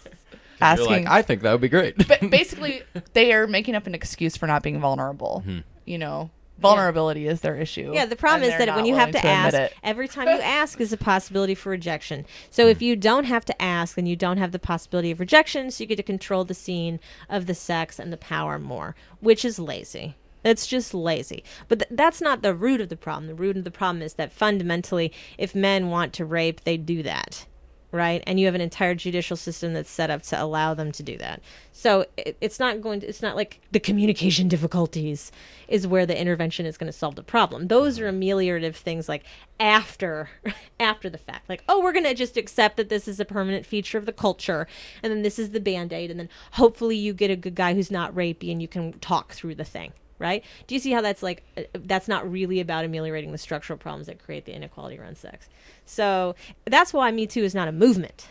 asking. like, I think that would be great. but basically, they are making up an excuse for not being vulnerable. Hmm. You know, vulnerability is their issue. Yeah, the problem is that when you have willing to, ask, it. every time you ask is a possibility for rejection. So hmm. if you don't have to ask, then you don't have the possibility of rejection, so you get to control the scene of the sex and the power more, which is lazy. It's just lazy. But th- that's not the root of the problem. The root of the problem is that fundamentally, if men want to rape, they do that. Right, and you have an entire judicial system that's set up to allow them to do that. So it, it's not going. To, it's not like the communication difficulties is where the intervention is going to solve the problem. Those are ameliorative things like after after the fact. Like, oh, we're going to just accept that this is a permanent feature of the culture and then this is the band-aid and then hopefully you get a good guy who's not rapey and you can talk through the thing, right? Do you see how that's like uh, that's not really about ameliorating the structural problems that create the inequality around sex. So, that's why Me Too is not a movement.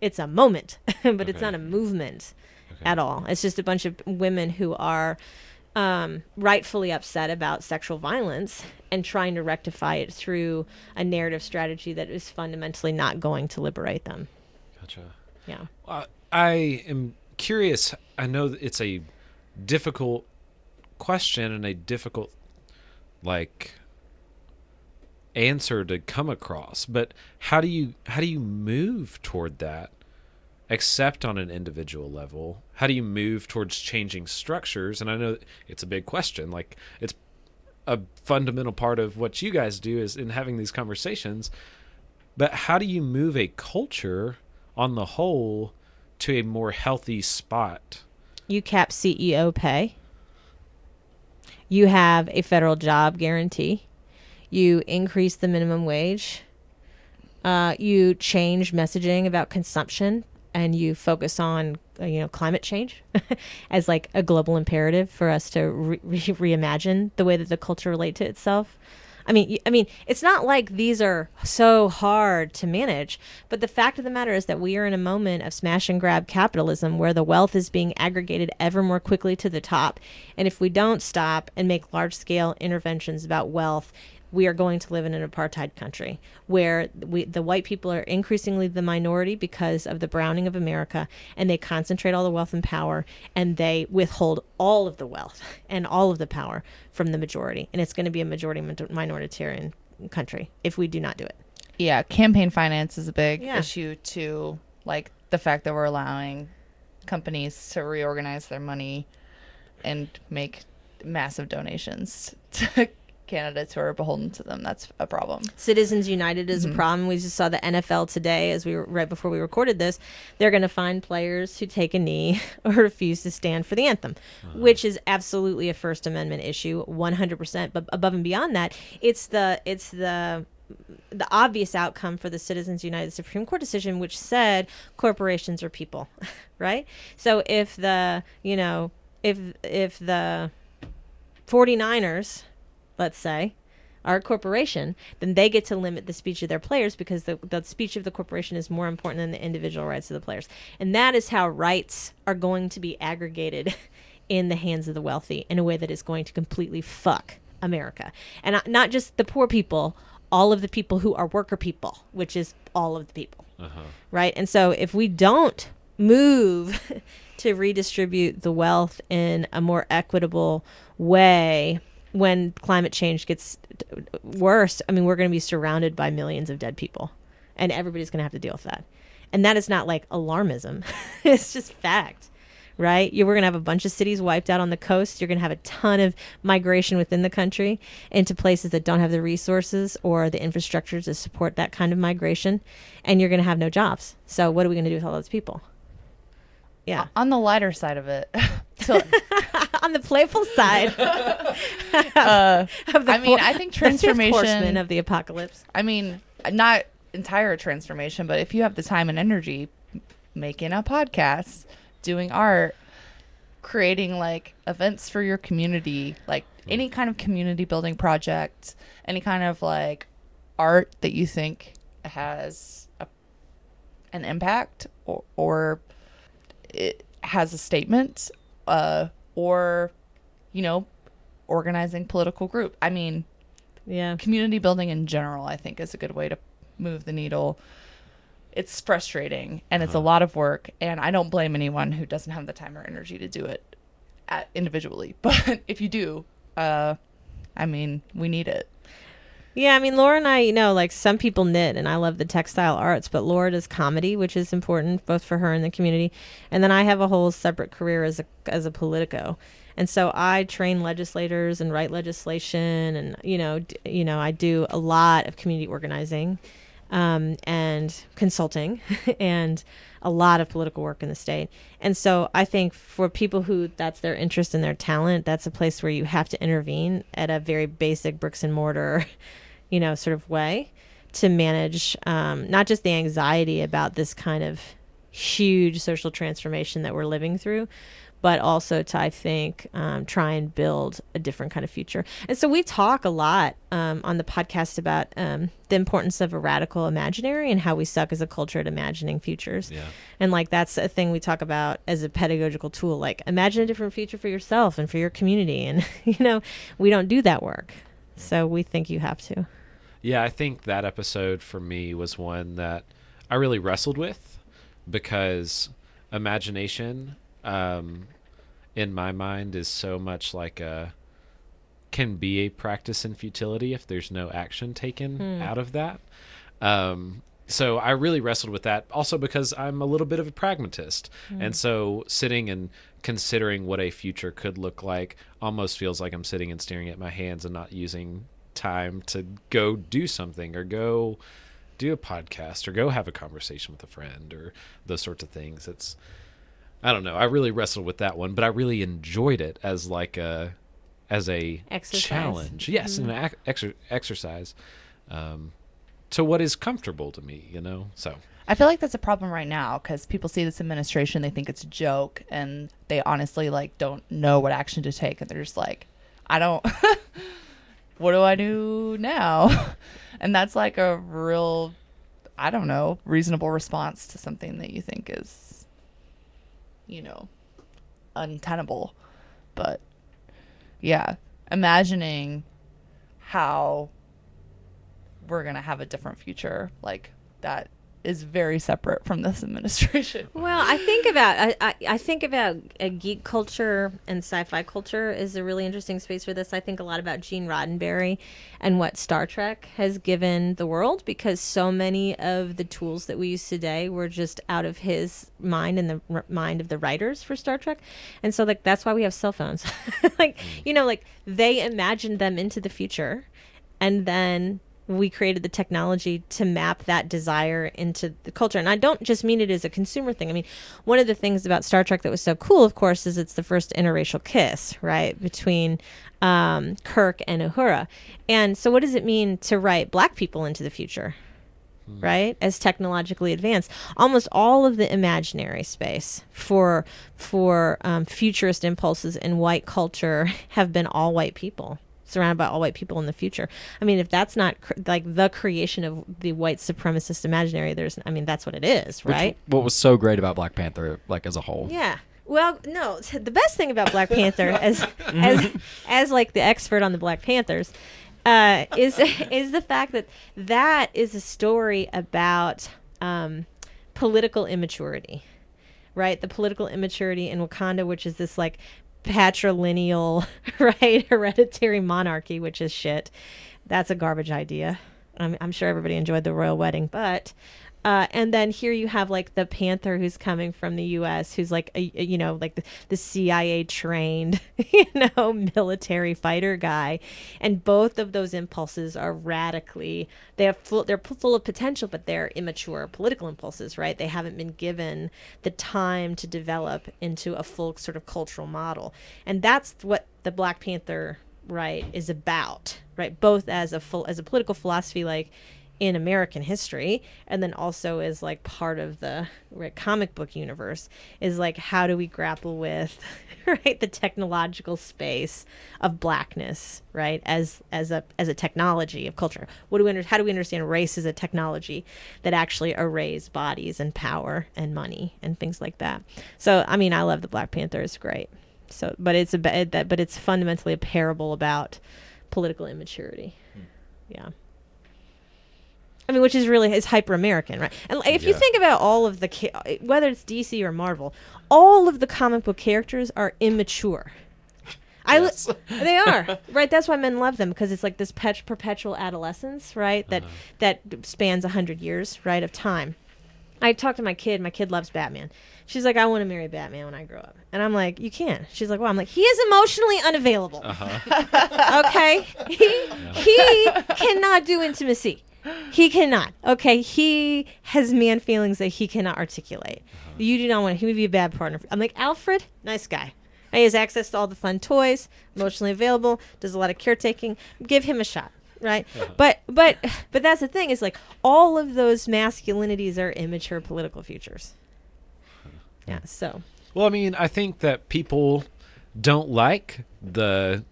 It's a moment, but it's not a movement at all. It's just a bunch of women who are um, rightfully upset about sexual violence and trying to rectify it through a narrative strategy that is fundamentally not going to liberate them. Gotcha. Yeah. Uh, I am curious. I know it's a difficult question and a difficult, like, answer to come across. But how do you how do you move toward that? Except on an individual level, how do you move towards changing structures? And I know it's a big question. Like, it's a fundamental part of what you guys do is in having these conversations. But how do you move a culture on the whole to a more healthy spot? You cap CEO pay. You have a federal job guarantee. You increase the minimum wage. Uh, you change messaging about consumption and you focus on uh, you know climate change as like a global imperative for us to re- re- reimagine the way that the culture relate to itself. I mean, I mean, it's not like these are so hard to manage, but the fact of the matter is that we are in a moment of smash and grab capitalism where the wealth is being aggregated ever more quickly to the top. And if we don't stop and make large scale interventions about wealth, we are going to live in an apartheid country where we, the white people are increasingly the minority because of the browning of America, and they concentrate all the wealth and power, and they withhold all of the wealth and all of the power from the majority. And it's going to be a majority min- minoritarian country if we do not do it. yeah, campaign finance is a big Yeah. issue too. Like the fact that we're allowing companies to reorganize their money and make massive donations to candidates who are beholden to them. That's a problem. Citizens United is a mm-hmm. problem. We just saw the NFL today, as we were right before we recorded this. They're going to find players who take a knee or refuse to stand for the anthem, uh-huh. which is absolutely a First Amendment issue, one hundred percent. But above and beyond that, it's the it's the the obvious outcome for the Citizens United Supreme Court decision, which said corporations are people, right? So if the you know if if the 49ers, let's say, are a corporation, then they get to limit the speech of their players because the, the speech of the corporation is more important than the individual rights of the players. And that is how rights are going to be aggregated in the hands of the wealthy in a way that is going to completely fuck America. And not- not just the poor people, all of the people who are worker people, which is all of the people. Uh-huh. Right? And so if we don't move to redistribute the wealth in a more equitable way when climate change gets worse, I mean, we're going to be surrounded by millions of dead people, and everybody's going to have to deal with that. And that is not like alarmism; it's just fact, right? You, we're going to have a bunch of cities wiped out on the coast. You're going to have a ton of migration within the country into places that don't have the resources or the infrastructure to support that kind of migration, and you're going to have no jobs. So, what are we going to do with all those people? Yeah. On the lighter side of it, on the playful side uh, of the I mean, I think transformation- of the apocalypse. I mean, not entire transformation, but if you have the time and energy, making a podcast, doing art, creating like events for your community, like any kind of community building project, any kind of like art that you think has a an impact or, or it has a statement uh, or you know organizing political group. I mean Yeah. community building in general i think is a good way to move the needle. It's frustrating and it's a lot of work and i don't blame anyone who doesn't have the time or energy to do it at, individually. But if you do uh i mean we need it Yeah, I mean, Laura and I, you know, like some people knit, and I love the textile arts, but Laura does comedy, which is important both for her and the community. And then I have a whole separate career as a as a politico, and so I train legislators and write legislation, and you know, d- you know, I do a lot of community organizing, um, and consulting, and a lot of political work in the state. And so I think for people who that's their interest and their talent, that's a place where you have to intervene at a very basic bricks and mortar, you know, sort of way to manage um, not just the anxiety about this kind of huge social transformation that we're living through, but also to, I think, um, try and build a different kind of future. And so we talk a lot um, on the podcast about um, the importance of a radical imaginary and how we suck as a culture at imagining futures. Yeah. And like that's a thing we talk about as a pedagogical tool. Like imagine a different future for yourself and for your community. And you know, we don't do that work. So we think you have to. Yeah, I think that episode for me was one that I really wrestled with because imagination, um, in my mind, is so much like a can be a practice in futility if there's no action taken out of that. Um, so I really wrestled with that also because I'm a little bit of a pragmatist. And so sitting and considering what a future could look like almost feels like I'm sitting and staring at my hands and not using time to go do something or go do a podcast or go have a conversation with a friend or those sorts of things. It's I don't know. I really wrestled with that one, but I really enjoyed it as like a as a Exercise. challenge. Yes, an ac- exer- exercise um, to what is comfortable to me, you know. So I feel like that's a problem right now because people see this administration, they think it's a joke, and they honestly like don't know what action to take, and they're just like, I don't. what do I do now? and that's like a real, I don't know, reasonable response to something that you think is, you know, untenable. But yeah, imagining how we're gonna have a different future like that is very separate from this administration. Well, I think about I, I, I think about uh, geek culture and sci-fi culture is a really interesting space for this. I think a lot about Gene Roddenberry and what Star Trek has given the world because so many of the tools that we use today were just out of his mind and the r- mind of the writers for Star Trek. And so like that's why we have cell phones. like, you know, like they imagined them into the future and then we created the technology to map that desire into the culture. And I don't just mean it as a consumer thing. I mean, one of the things about Star Trek that was so cool, of course, is it's the first interracial kiss, right, between um, Kirk and Uhura. And so, what does it mean to write black people into the future? right as technologically advanced almost all of the imaginary space for for um, futurist impulses in white culture have been all white people surrounded by all white people in the future i mean if that's not cr- like the creation of the white supremacist imaginary there's i mean that's what it is Which- right what was so great about Black Panther, like as a whole? yeah. Well, no. The best thing about Black Panther, as as as like the expert on the Black Panthers, uh, is is the fact that that is a story about um, political immaturity, right? The political immaturity in Wakanda, which is this like patrilineal, right, hereditary monarchy, which is shit. That's a garbage idea. I'm, I'm sure everybody enjoyed the royal wedding, but uh, and then here you have like the Panther who's coming from the U.S., who's like a, a- you know like the, the CIA trained you know military fighter guy, and both of those impulses are radically they have full, they're full of potential, but they're immature political impulses, right? They haven't been given the time to develop into a full sort of cultural model, and that's what the Black Panther right is about, right? Both as a full as a political philosophy, like in American history, and then also is like part of the right, comic book universe, is like how do we grapple with right the technological space of blackness, right, as as a as a technology of culture. What do we under, how do we understand race as a technology that actually arrays bodies and power and money and things like that? So I mean, I love the Black Panther; it's great. So, but it's a but it's fundamentally a parable about political immaturity. Hmm. Yeah. I mean, which is really is hyper American, right? And if you think about all of the whether it's DC or Marvel, all of the comic book characters are immature. I li- they are right. That's why men love them because it's like this pet- perpetual adolescence, right? That uh-huh. that spans a hundred years, right, of time. I talked to my kid. My kid loves Batman. She's like, I want to marry Batman when I grow up. And I'm like, you can't. She's like, well, I'm like, he is emotionally unavailable. Uh-huh. okay, he he cannot do intimacy. He cannot. Okay, he has man feelings that he cannot articulate. Uh-huh. You do not want. He would be a bad partner. I'm like Alfred, nice guy. He has access to all the fun toys, emotionally available, does a lot of caretaking. Give him a shot, right? Uh-huh. But but but that's the thing is like all of those masculinities are immature political futures. Yeah. So Well, I mean, I think that people don't like the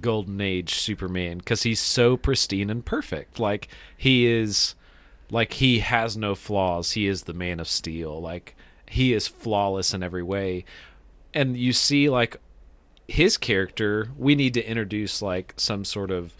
golden age Superman because he's so pristine and perfect. Like he is, like he has no flaws. He is the Man of Steel. Like he is flawless in every way. And you see, like his character, we need to introduce like some sort of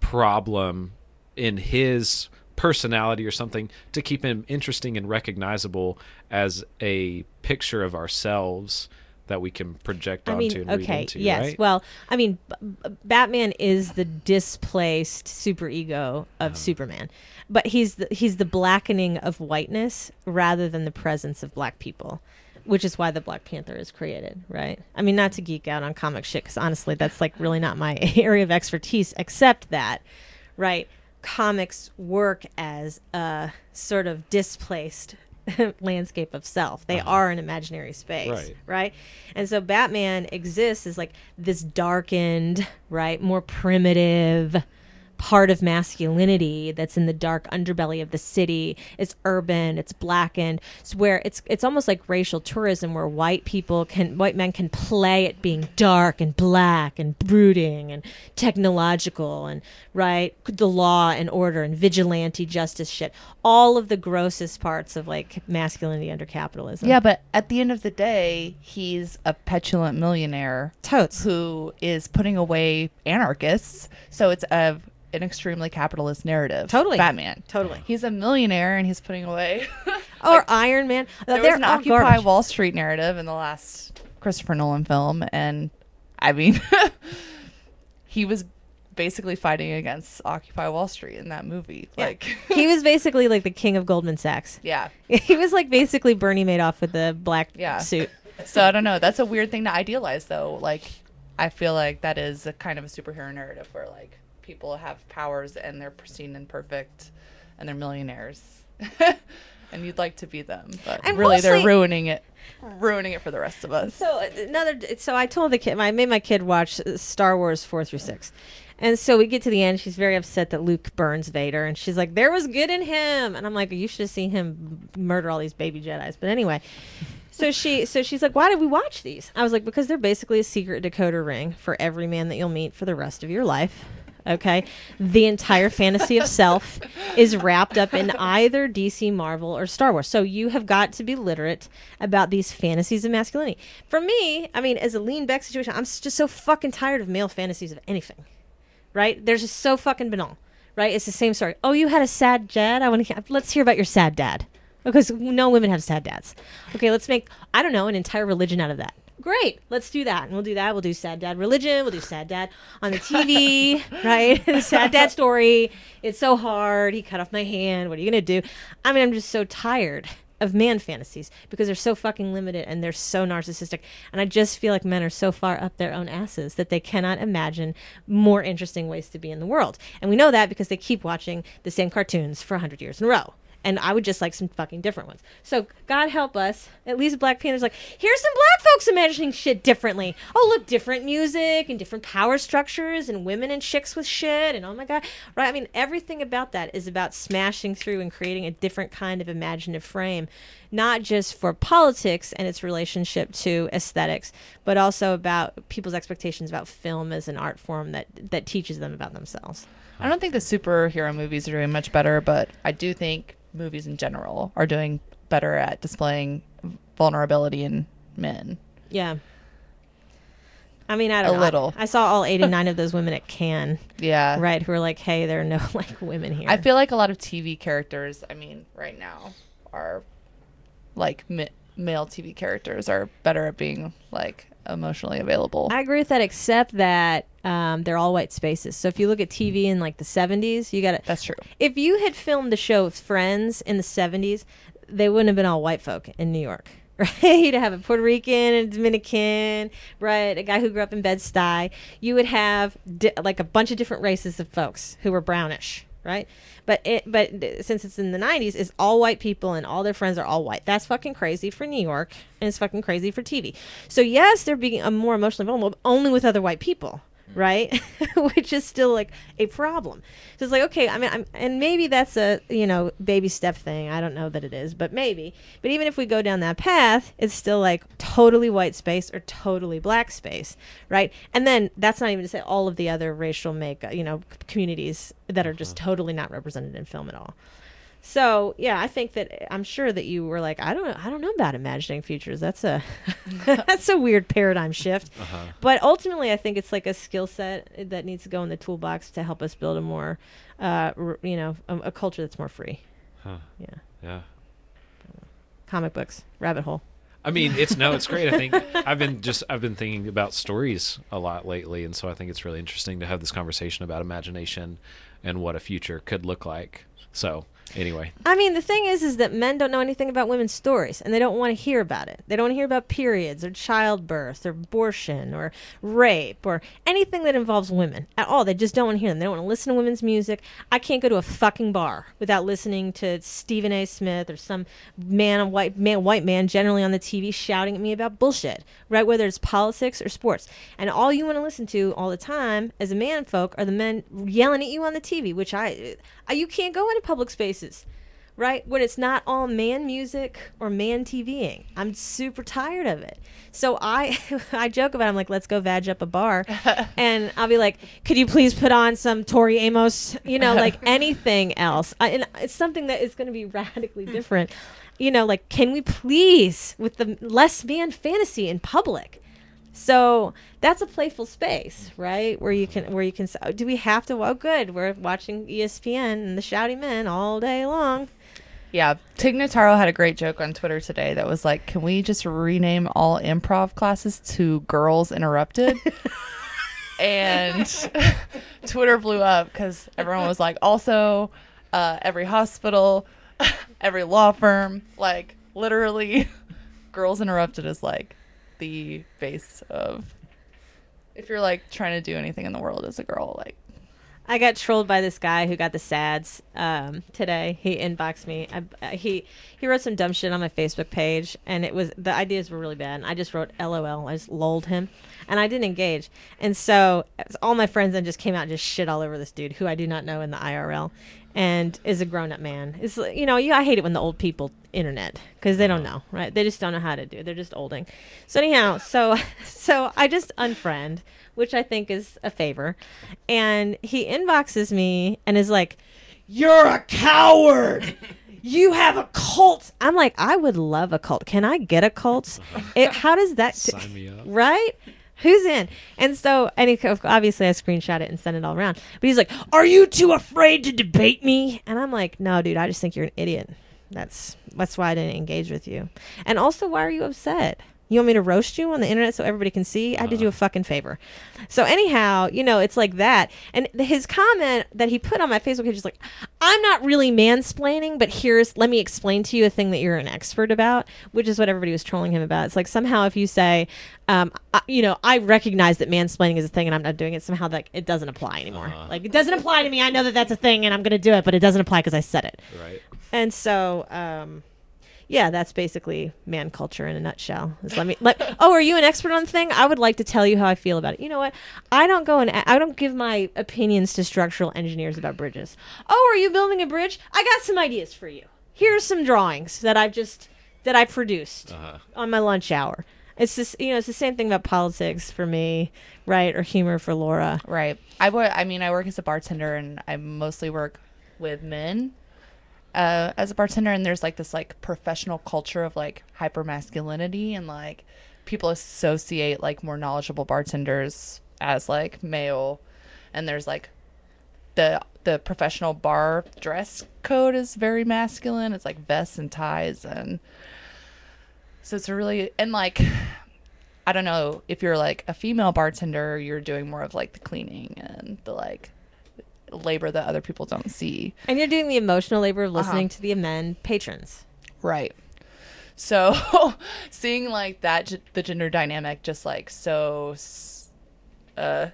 problem in his personality or something to keep him interesting and recognizable as a picture of ourselves that we can project I onto mean, and read okay, into. yes. right? Well, I mean, B- B- Batman is the displaced superego of um, Superman, but he's the, he's the blackening of whiteness rather than the presence of black people, which is why the Black Panther is created, right? I mean, not to geek out on comic shit, because honestly, that's like really not my area of expertise, except that, right? Comics work as a sort of displaced landscape of self. They uh-huh. are an imaginary space, Right. right? And so Batman exists as like this darkened, right, more primitive part of masculinity that's in the dark underbelly of the city. It's urban, it's blackened. It's where it's it's almost like racial tourism where white people can white men can play at being dark and black and brooding and technological and right the law and order and vigilante justice shit. All of the grossest parts of like masculinity under capitalism. Yeah, but at the end of the day, he's a petulant millionaire Totes. who is putting away anarchists. So it's a an extremely capitalist narrative. Totally. Batman. Totally. He's a millionaire and he's putting away. Or Iron Man. there was They're an all Occupy garbage. Wall Street narrative in the last Christopher Nolan film, and I mean, he was basically fighting against Occupy Wall Street in that movie. Like, he was basically like the king of Goldman Sachs. yeah. He was like basically Bernie Madoff with the black Yeah. suit. So I don't know. That's a weird thing to idealize, though. Like, I feel like that is a kind of a superhero narrative where like people have powers and they're pristine and perfect, and they're millionaires, and you'd like to be them, but And really they're ruining it, ruining it for the rest of us. So uh, another. So I told the kid. I made my kid watch uh, Star Wars four through six. And so we get to the end. She's very upset that Luke burns Vader, and she's like, "There was good in him." And I'm like, "You should have seen him murder all these baby Jedi's." But anyway, so she, so she's like, "Why did we watch these?" I was like, "Because they're basically a secret decoder ring for every man that you'll meet for the rest of your life." Okay, the entire fantasy of self is wrapped up in either DC, Marvel, or Star Wars. So you have got to be literate about these fantasies of masculinity. For me, I mean, as a lean back situation, I'm just so fucking tired of male fantasies of anything right? They're just so fucking banal, right? It's the same story. Oh, you had a sad dad. I want to. Let's hear about your sad dad, because no women have sad dads. Okay, let's make I don't know an entire religion out of that. Great, let's do that, and we'll do that. We'll do sad dad religion. We'll do sad dad on the TV, right? sad dad story. It's so hard. He cut off my hand. What are you gonna do? I mean, I'm just so tired of man fantasies because they're so fucking limited and they're so narcissistic. And I just feel like men are so far up their own asses that they cannot imagine more interesting ways to be in the world. And we know that because they keep watching the same cartoons for 100 years in a row. And I would just like some fucking different ones. So God help us, at least Black Panther's like, here's some black folks imagining shit differently. Oh look, different music and different power structures and women and chicks with shit and oh my god, right? I mean, everything about that is about smashing through and creating a different kind of imaginative frame, not just for politics and its relationship to aesthetics, but also about people's expectations about film as an art form that that teaches them about themselves. I don't think the superhero movies are doing much better, but I do think movies in general are doing better at displaying vulnerability in men. Yeah. I mean, I don't A know. I- little. I, saw all 89 of those women at Cannes, Yeah. right? Who are like, hey, there are no like women here. I feel like a lot of TV characters, I mean, right now, are like ma- male TV characters are better at being like emotionally available. I agree with that, except that um, they're all white spaces. So if you look at TV in like the 70s, you got to. That's true. If you had filmed the show Friends in the 70s, they wouldn't have been all white folk in New York. Right? You'd have a Puerto Rican, a Dominican, right? A guy who grew up in Bed-Stuy. You would have di- like a bunch of different races of folks who were brownish, right? But it, but since it's in the 90s, it's all white people and all their friends are all white. That's fucking crazy for New York and it's fucking crazy for TV. So yes, they're being more emotionally vulnerable, only with other white people, right? Which is still like a problem. So it's like okay, I mean, I'm, and maybe that's a you know baby step thing. I don't know that it is, but maybe. But even if we go down that path, it's still like totally white space or totally black space, right? And then that's not even to say all of the other racial make you know communities that are just mm-hmm. totally not represented in film at all. So yeah, I think that I'm sure that you were like, I don't, I don't know about imagining futures. That's a, that's a weird paradigm shift. But ultimately, I think it's like a skill set that needs to go in the toolbox to help us build a more, uh, r- you know, a, a culture that's more free. Huh. Yeah, Yeah. comic books, rabbit hole. I mean, it's no, it's great. I think I've been just I've been thinking about stories a lot lately, and so I think it's really interesting to have this conversation about imagination and what a future could look like. So anyway, I mean, the thing is, is that men don't know anything about women's stories, and they don't want to hear about it. They don't want to hear about periods or childbirth or abortion or rape or anything that involves women at all. They just don't want to hear them. They don't want to listen to women's music. I can't go to a fucking bar without listening to Stephen A. Smith or some man, a white man, white man, generally on the TV shouting at me about bullshit, right? Whether it's politics or sports, and all you want to listen to all the time as a man, folk, are the men yelling at you on the TV, which I, I Uh, you can't go into public spaces right? When it's not all man music or man TVing. I'm super tired of it. So I I joke about it. I'm like, let's go vag up a bar. and I'll be like, could you please put on some Tori Amos, you know, like anything else. I, and it's something that is going to be radically different. You know, like, can we please, with the less man fantasy in public? So that's a playful space, right? Where you can, where you can. oh, Do we have to? Oh, good. We're watching ESPN and the Shouty Men all day long. Yeah, Tig Notaro had a great joke on Twitter today that was like, "Can we just rename all improv classes to Girls Interrupted?" and Twitter blew up because everyone was like, "Also, uh, every hospital, every law firm, like literally, Girls Interrupted is like the base of if you're like trying to do anything in the world as a girl, like." I got trolled by this guy who got the sads um, today. He inboxed me. I, uh, he he wrote some dumb shit on my Facebook page, and it was the ideas were really bad. And I just wrote LOL. I just lolled him, and I didn't engage. And so all my friends then just came out and just shit all over this dude who I do not know in the IRL, and is a grown up man. It's you know you I hate it when the old people internet because they don't uh-huh. know right. They just don't know how to do. it. They're just olding. So anyhow, so so I just unfriend which I think is a favor. And he inboxes me and is like, You're a coward. You have a cult. I'm like, I would love a cult. Can I get a cult? It, how does that Sign me up. right? Who's in? And so, and he, obviously, I screenshot it and sent it all around. But he's like, "Are you too afraid to debate me?" And I'm like, "No, dude. I just think you're an idiot. That's that's why I didn't engage with you. And also, why are you upset? You want me to roast you on the internet so everybody can see? I did you a fucking favor. So anyhow, you know, it's like that. And his comment that he put on my Facebook page is like, I'm not really mansplaining, but here's let me explain to you a thing that you're an expert about, which is what everybody was trolling him about. It's like somehow if you say, um, I, you know, I recognize that mansplaining is a thing and I'm not doing it, somehow that it doesn't apply anymore. Like it doesn't apply to me. I know that that's a thing and I'm going to do it, but it doesn't apply because I said it. Right. and so um yeah that's basically man culture in a nutshell Just let me let oh are you an expert on the thing? I would like to tell you how i feel about it. You know what? I don't go and I don't give my opinions to structural engineers about bridges. Oh are you building a bridge? I got some ideas for you. Here's some drawings that i've just that i produced uh-huh. on my lunch hour. It's just you know it's the same thing about politics for me right or humor for laura. Right. I would. I mean, I work as a bartender, and I mostly work with men uh, as a bartender. And there's like this like professional culture of like hyper masculinity, and like people associate like more knowledgeable bartenders as like male, and there's like the the professional bar dress code is very masculine. It's like vests and ties, and so it's a really and like I don't know if you're like a female bartender, you're doing more of like the cleaning and the like labor that other people don't see. and you're doing the emotional labor of listening to the men patrons Right. So seeing like that, the gender dynamic just like so uh,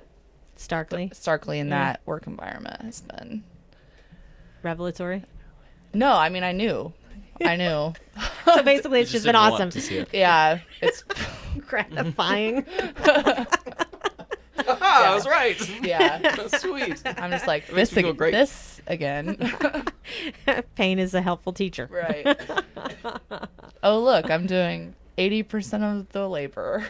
starkly starkly in that work environment has been. revelatory No, I mean, I knew. I knew. so basically it's just been awesome want to see it. Yeah. It's, gratifying Ah, I was right. yeah. Sweet. I'm just like, makes this, ag- great. this again. pain is a helpful teacher right. oh, look, I'm doing 80% of the labor.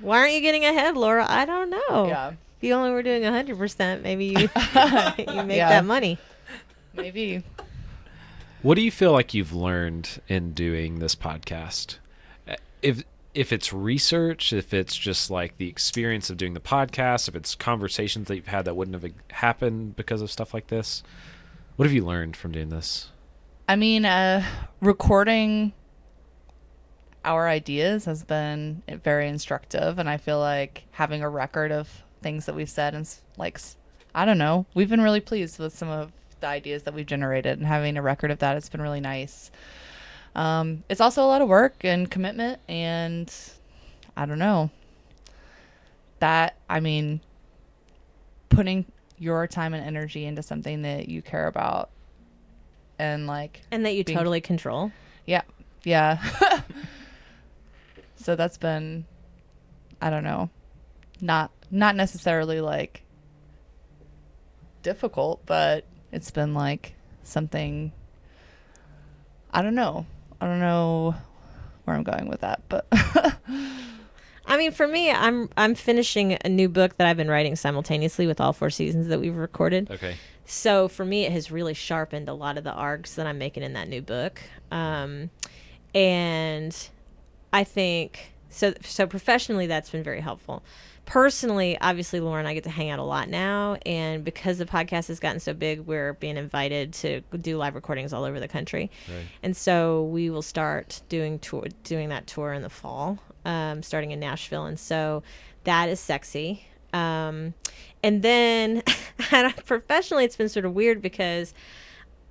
why aren't you getting ahead laura i don't know yeah. if you only were doing 100% maybe you you make Yeah. that money Maybe. What do you feel like you've learned in doing this podcast? Uh, If if it's research, if it's just like the experience of doing the podcast, if it's conversations that you've had that wouldn't have happened because of stuff like this, what have you learned from doing this? I mean, uh, recording our ideas has been very instructive, and I feel like having a record of things that we've said and like, I don't know, we've been really pleased with some of the ideas that we've generated, and having a record of that has been really nice. Um, it's also a lot of work and commitment, and I don't know. That I mean, putting your time and energy into something that you care about, and like and that you Being- totally control yeah. Yeah. so that's been I don't know. Not not necessarily like difficult, but it's been like something I don't know. I don't know where I'm going with that, but I mean, for me, I'm I'm finishing a new book that I've been writing simultaneously with all four seasons that we've recorded. Okay. So for me, it has really sharpened a lot of the arcs that I'm making in that new book. Um, and I think so. So professionally, that's been very helpful. Personally, obviously, Lauren and I get to hang out a lot now, and because the podcast has gotten so big, we're being invited to do live recordings all over the country. Right. And so we will start doing tour, doing that tour in the fall, um, starting in Nashville. And so that is sexy. Um, and then professionally, it's been sort of weird because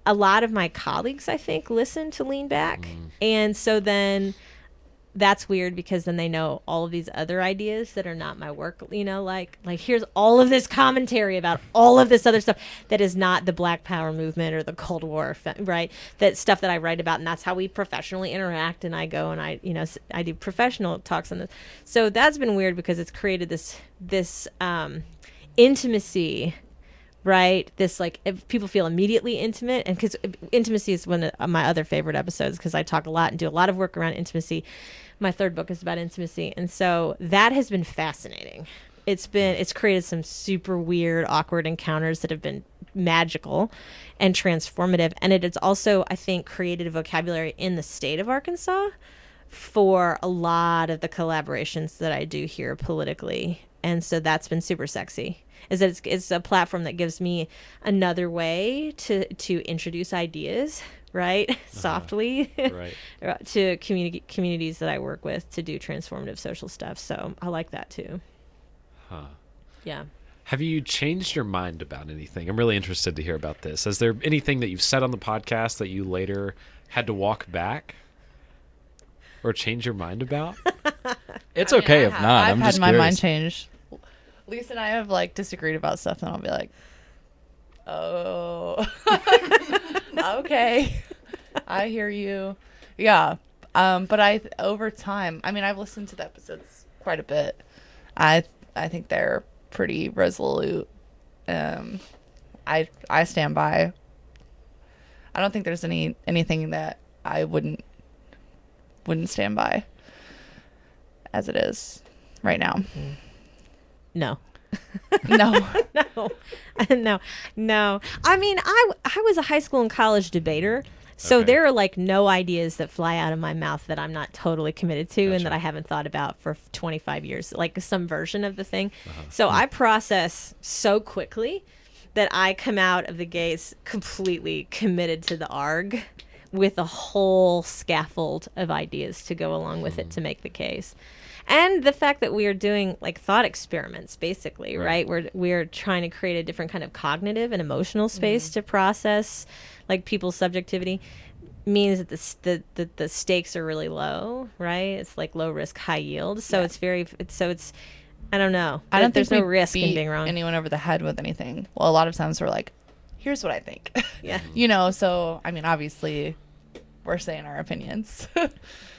a lot of my colleagues, I think, listen to Lean Back, and so then that's weird because then they know all of these other ideas that are not my work you know like like here's all of this commentary about all of this other stuff that is not the black power movement or the cold war right? That stuff that i write about and that's how we professionally interact and i go and i you know i do professional talks on this. So that's been weird because it's created this this um intimacy right this like if people feel immediately intimate and because uh, intimacy is one of uh, my other favorite episodes because i talk a lot and do a lot of work around intimacy my third book is about intimacy and so that has been fascinating it's been it's created some super weird awkward encounters that have been magical and transformative and it has also i think created a vocabulary in the state of arkansas for a lot of the collaborations that I do here politically. And so that's been super sexy. Is that it's, it's a platform that gives me another way to to introduce ideas, right? Uh-huh. Softly Right. to community communities that I work with to do transformative social stuff. So I like that too. Huh. Yeah. Have you changed your mind about anything? I'm really interested to hear about this. Is there anything that you've said on the podcast that you later had to walk back or change your mind about? It's I mean, okay I if have- not. I've I'm had just my curious. mind changed. Lisa and I have like disagreed about stuff, and I'll be like, "Oh, okay. I hear you. Yeah. Um, but I over time, I mean, I've listened to the episodes quite a bit. I I think they're pretty resolute. Um, I I stand by. I don't think there's any anything that I wouldn't wouldn't stand by as it is right now. No. No. no, no, no. I mean, I I was a high school and college debater, so Okay. there are like no ideas that fly out of my mouth that I'm not totally committed to and that I haven't thought about for 25 years, like some version of the thing. Uh-huh. So hmm. I process so quickly that I come out of the gates completely committed to the arg with a whole scaffold of ideas to go along with it hmm. to make the case. And the fact that we are doing like thought experiments basically, right? We're we're trying to create a different kind of cognitive and emotional mm. space to process like people's subjectivity means that the, the, the the stakes are really low, right? It's like low risk, high yield. So it's very it's, so it's I don't know. I don't there's think no we risk in being wrong. anyone over the head with anything. Well, a lot of times we're like, "Here's what I think." yeah. you know. So I mean, obviously, we're saying our opinions,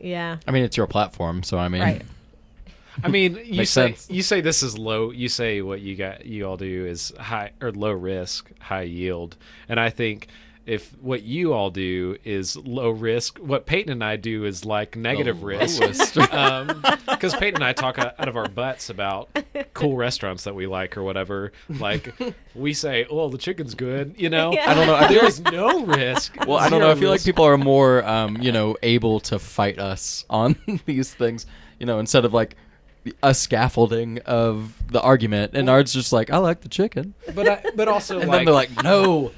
Yeah. I mean, it's your platform, so I mean, right? I mean, you Makes say sense. you say this is low. You say what you got you all do is high or low risk, high yield, and I think if what you all do is low risk, what Peyton and I do is like negative risk. lowest. Because Peyton and I talk out out of our butts about cool restaurants that we like or whatever. Like we say, "Oh, the chicken's good," you know. Yeah. I don't know. I feel There like is no risk. Well, I don't know. I feel like people are more, um, you know, able to fight us on these things, you know, instead of like a scaffolding of the argument. And ours just like, I like the chicken, but I, but also and like, then they're like, no,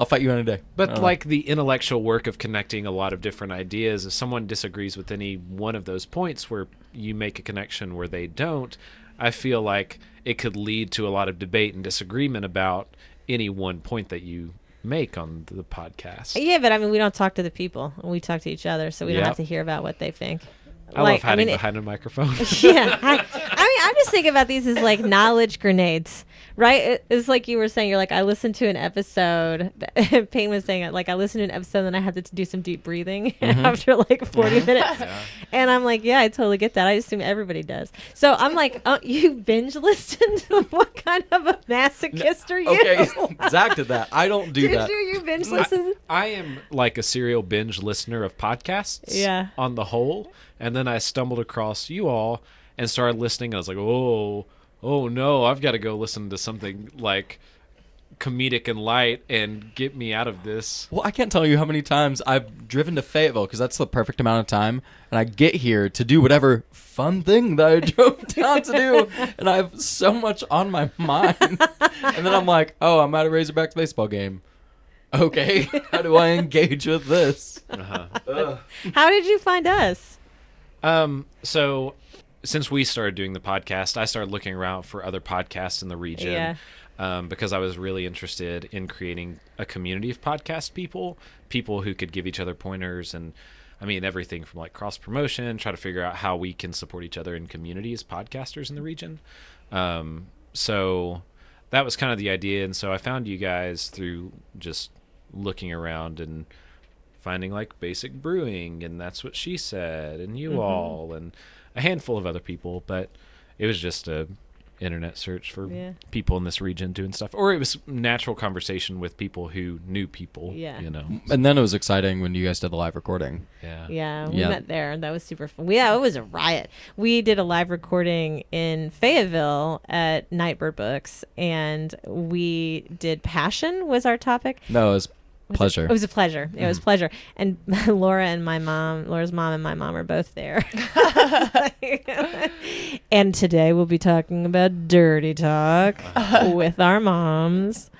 I'll fight you any day. But don't know. like the intellectual work of connecting a lot of different ideas, if someone disagrees with any one of those points where you make a connection where they don't, I feel like it could lead to a lot of debate and disagreement about any one point that you make on the podcast. Yeah, but I mean, we don't talk to the people. We talk to each other, so we don't have to hear about what they think. I Like, love hiding mean, it- behind a microphone. yeah. I, I mean, I'm just thinking about these as like knowledge grenades, right? It's like you were saying, you're like, I listened to an episode. Payne was saying, it like, I listened to an episode, and then I had to do some deep breathing mm-hmm. after like 40 mm-hmm. minutes. And I'm like, yeah, I totally get that. I assume everybody does. So I'm like, oh, you binge listened? what kind of a masochist are you? okay, Zach did that. I don't do Did that. you? You binge listen? I am like a serial binge listener of podcasts. Yeah. On the whole, and then I stumbled across you all and started listening. And I was like, oh, oh no, I've got to go listen to something like comedic and light and get me out of this. Well, I can't tell you how many times I've driven to Fayetteville because that's the perfect amount of time, and I get here to do whatever fun thing that I drove down to do, and I have so much on my mind, and then I'm like, oh, I'm at a Razorbacks baseball game. Okay, how do I engage with this? How did you find us? Um, so since we started doing the podcast, I started looking around for other podcasts in the region. Yeah. Um, because I was really interested in creating a community of podcast people, people who could give each other pointers and, I mean, everything from like cross promotion, try to figure out how we can support each other in communities, podcasters in the region. Um, so that was kind of the idea. And so I found you guys through just looking around and finding like basic brewing and that's what she said and you all and a handful of other people but it was just a internet search for Yeah. people in this region doing stuff or it was natural conversation with people who knew people Yeah. you know And then it was exciting when you guys did the live recording. yeah Yeah, we Yeah. met there. That was super fun. Yeah, it was a riot. We did a live recording in Fayetteville at Nightbird Books, and we did passion was our topic. No, it was Was it- pleasure. It, was a pleasure. It was pleasure. And Laura and my mom, Laura's mom and my mom are both there. and today we'll be talking about dirty talk with our moms.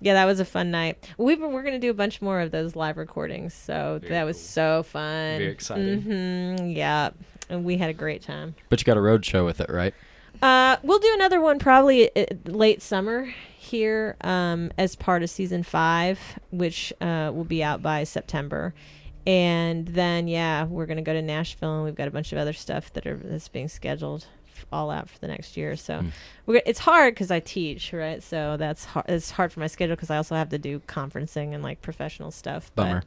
Yeah, that was a fun night. We've been, we're going to do a bunch more of those live recordings. So Very that was cool. so fun. Very exciting. hmm Yeah. And we had a great time. but you got a road show with it, right? Uh, we'll do another one probably uh, late summer here um, as part of season five, which uh, will be out by September. And then, yeah, we're gonna go to Nashville, and we've got a bunch of other stuff that are that's being scheduled all out for the next year. So Hmm. we're, it's hard because I teach, right? So that's hard. It's hard for my schedule because I also have to do conferencing and like professional stuff. Bummer. but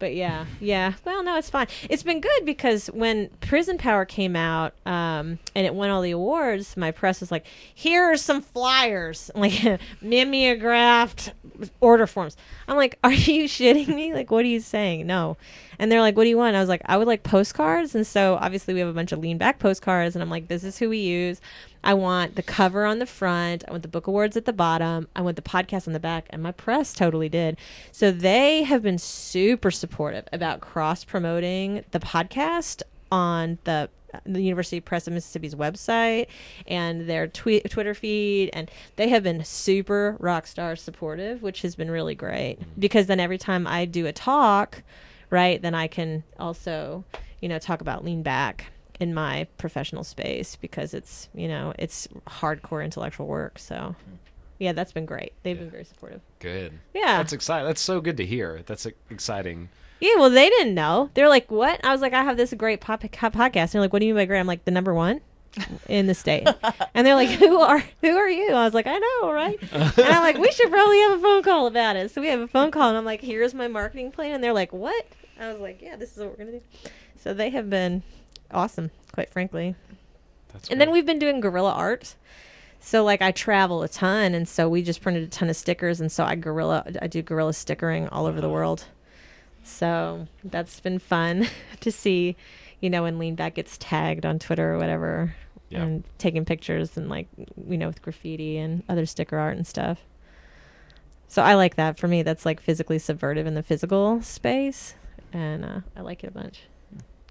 yeah, yeah. Well, no, it's fine. It's been good because when Prison Power came out um, and it won all the awards, my press was like, "Here are some flyers, like mimeographed order forms." I'm like, "Are you shitting me? Like, what are you saying? No." And they're like, "What do you want?" I was like, "I would like postcards." And so obviously we have a bunch of lean back postcards, and I'm like, "This is who we use." I want the cover on the front. I want the book awards at the bottom. I want the podcast on the back. And my press totally did. So they have been super supportive about cross promoting the podcast on the the University Press of Mississippi's website and their tweet, Twitter feed, and they have been super rock star supportive, which has been really great. Mm-hmm. Because then every time I do a talk, right, then I can also, you know, talk about lean back in my professional space because it's you know it's hardcore intellectual work. So mm-hmm. yeah, that's been great. They've been very supportive. Good. Yeah. That's exciting. That's so good to hear. That's exciting. Yeah, well, they didn't know. They're like, "What?" I was like, "I have this great pop- podcast." And they're like, "What do you mean by great?" I'm like, "The number one in the state." and they're like, "Who are who are you?" I was like, "I know, right?" and I'm like, "We should probably have a phone call about it." So we have a phone call, and I'm like, "Here's my marketing plan," and they're like, "What?" I was like, "Yeah, this is what we're gonna do." So they have been awesome, quite frankly. That's And then we've been doing guerrilla art. So like I travel a ton, and so we just printed a ton of stickers, and so I gorilla I do gorilla stickering all over the uh-huh. world. So that's been fun to see, you know, when Lean Back gets tagged on Twitter or whatever, Yeah. and taking pictures and like you know with graffiti and other sticker art and stuff. So I like that. For me, that's like physically subvertive in the physical space, and uh, I like it a bunch.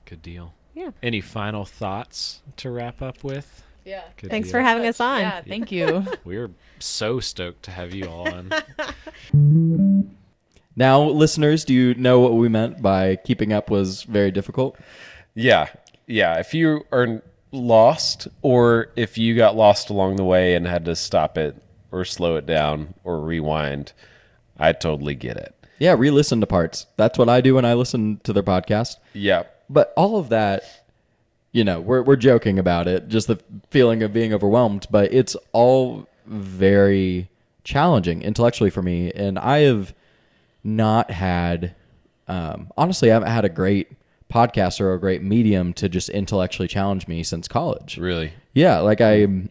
Good deal. Yeah. Any final thoughts to wrap up with? Yeah. Good Thanks deal. for having us on. Yeah, thank you. We're so stoked to have you all on. Now, listeners, do you know what we meant by keeping up was very difficult? Yeah. Yeah. If you are lost or if you got lost along the way and had to stop it or slow it down or rewind, I totally get it. Yeah, re-listen to parts. That's what I do when I listen to their podcast. Yeah. But all of that, you know, we're we're joking about it, just the feeling of being overwhelmed, but it's all very challenging intellectually for me, and I have not had, um, honestly, I haven't had a great podcast or a great medium to just intellectually challenge me since college. Really. Yeah, like I'm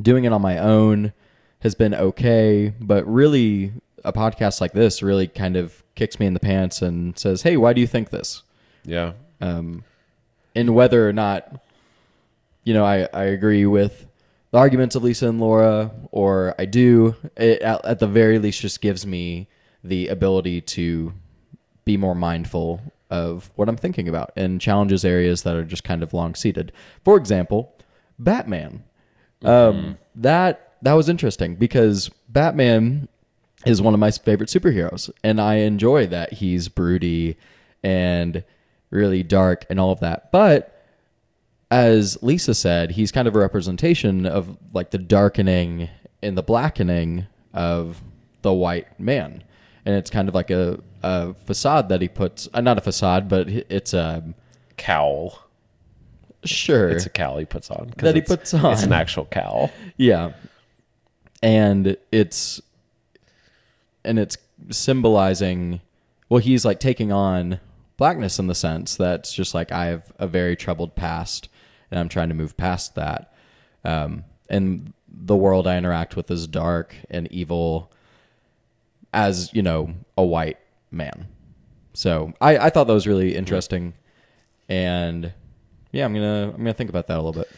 doing it on my own has been okay, but really a podcast like this really kind of kicks me in the pants and says, "Hey, why do you think this?" Yeah. Um, and whether or not, you know, I, I agree with the arguments of Lisa and Laura, or I do, it at, at the very least just gives me the ability to be more mindful of what I'm thinking about and challenges areas that are just kind of long seated. For example, Batman. Um, that that was interesting because Batman is one of my favorite superheroes, and I enjoy that he's broody and really dark and all of that. But as Lisa said, he's kind of a representation of like the darkening and the blackening of the white man. And it's kind of like a, a facade that he puts, uh, not a facade, but it's a, Cowl. sure. It's a cowl he puts on. That he puts on. It's an actual cowl. Yeah. And it's and it's symbolizing well he's like taking on blackness in the sense that's just like I have a very troubled past and I'm trying to move past that. Um and the world I interact with is dark and evil as, you know, a white man. So I, I thought that was really interesting. And yeah, I'm gonna I'm gonna think about that a little bit.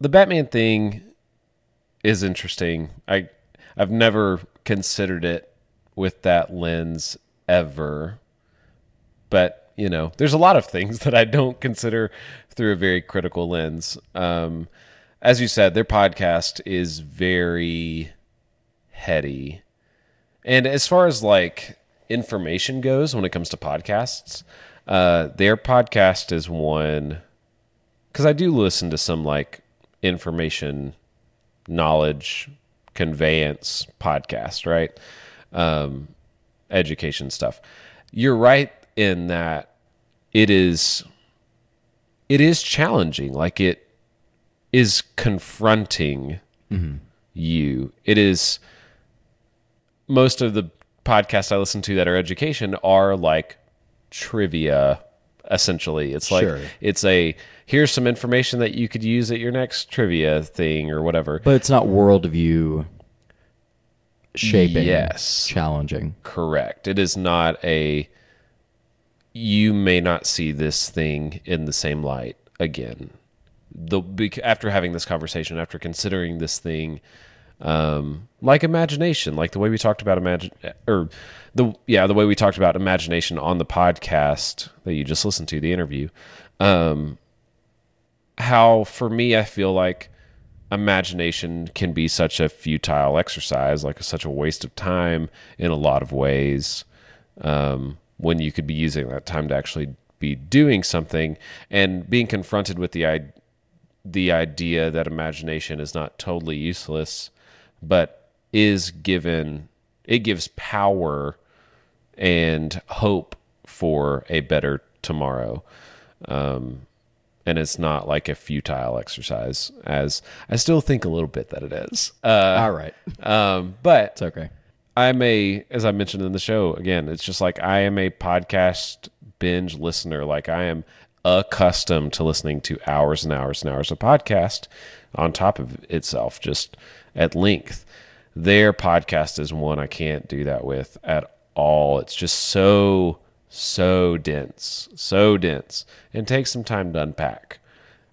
the Batman thing is interesting. I I've never considered it with that lens ever. But, you know, there's a lot of things that I don't consider through a very critical lens. Um as you said, their podcast is very heady. And as far as like information goes when it comes to podcasts, uh their podcast is one because I do listen to some like information, knowledge, conveyance podcast, right? Um, education stuff. You're right in that it is it is challenging. Like it is confronting you. It is most of the podcasts I listen to that are education are like trivia essentially. It's like Sure. it's a here's some information that you could use at your next trivia thing or whatever. But it's not worldview shaping. Yes. Challenging. Correct. It is not a you may not see this thing in the same light again. The after having this conversation, after considering this thing um like imagination, like the way we talked about imagine or the yeah, the way we talked about imagination on the podcast that you just listened to, the interview. Um how for me I feel like imagination can be such a futile exercise, like such a waste of time in a lot of ways, um, when you could be using that time to actually be doing something and being confronted with the the idea that imagination is not totally useless, but is given it gives power and hope for a better tomorrow Um, and it's not like a futile exercise as i still think a little bit that it is uh, All right. um, but It's okay. i'm a as i mentioned in the show again it's just like i am a podcast binge listener like i am accustomed to listening to hours and hours and hours of podcast on top of itself just at length. Their podcast is one i can't do that with at all. It's just so so dense so dense and takes some time to unpack.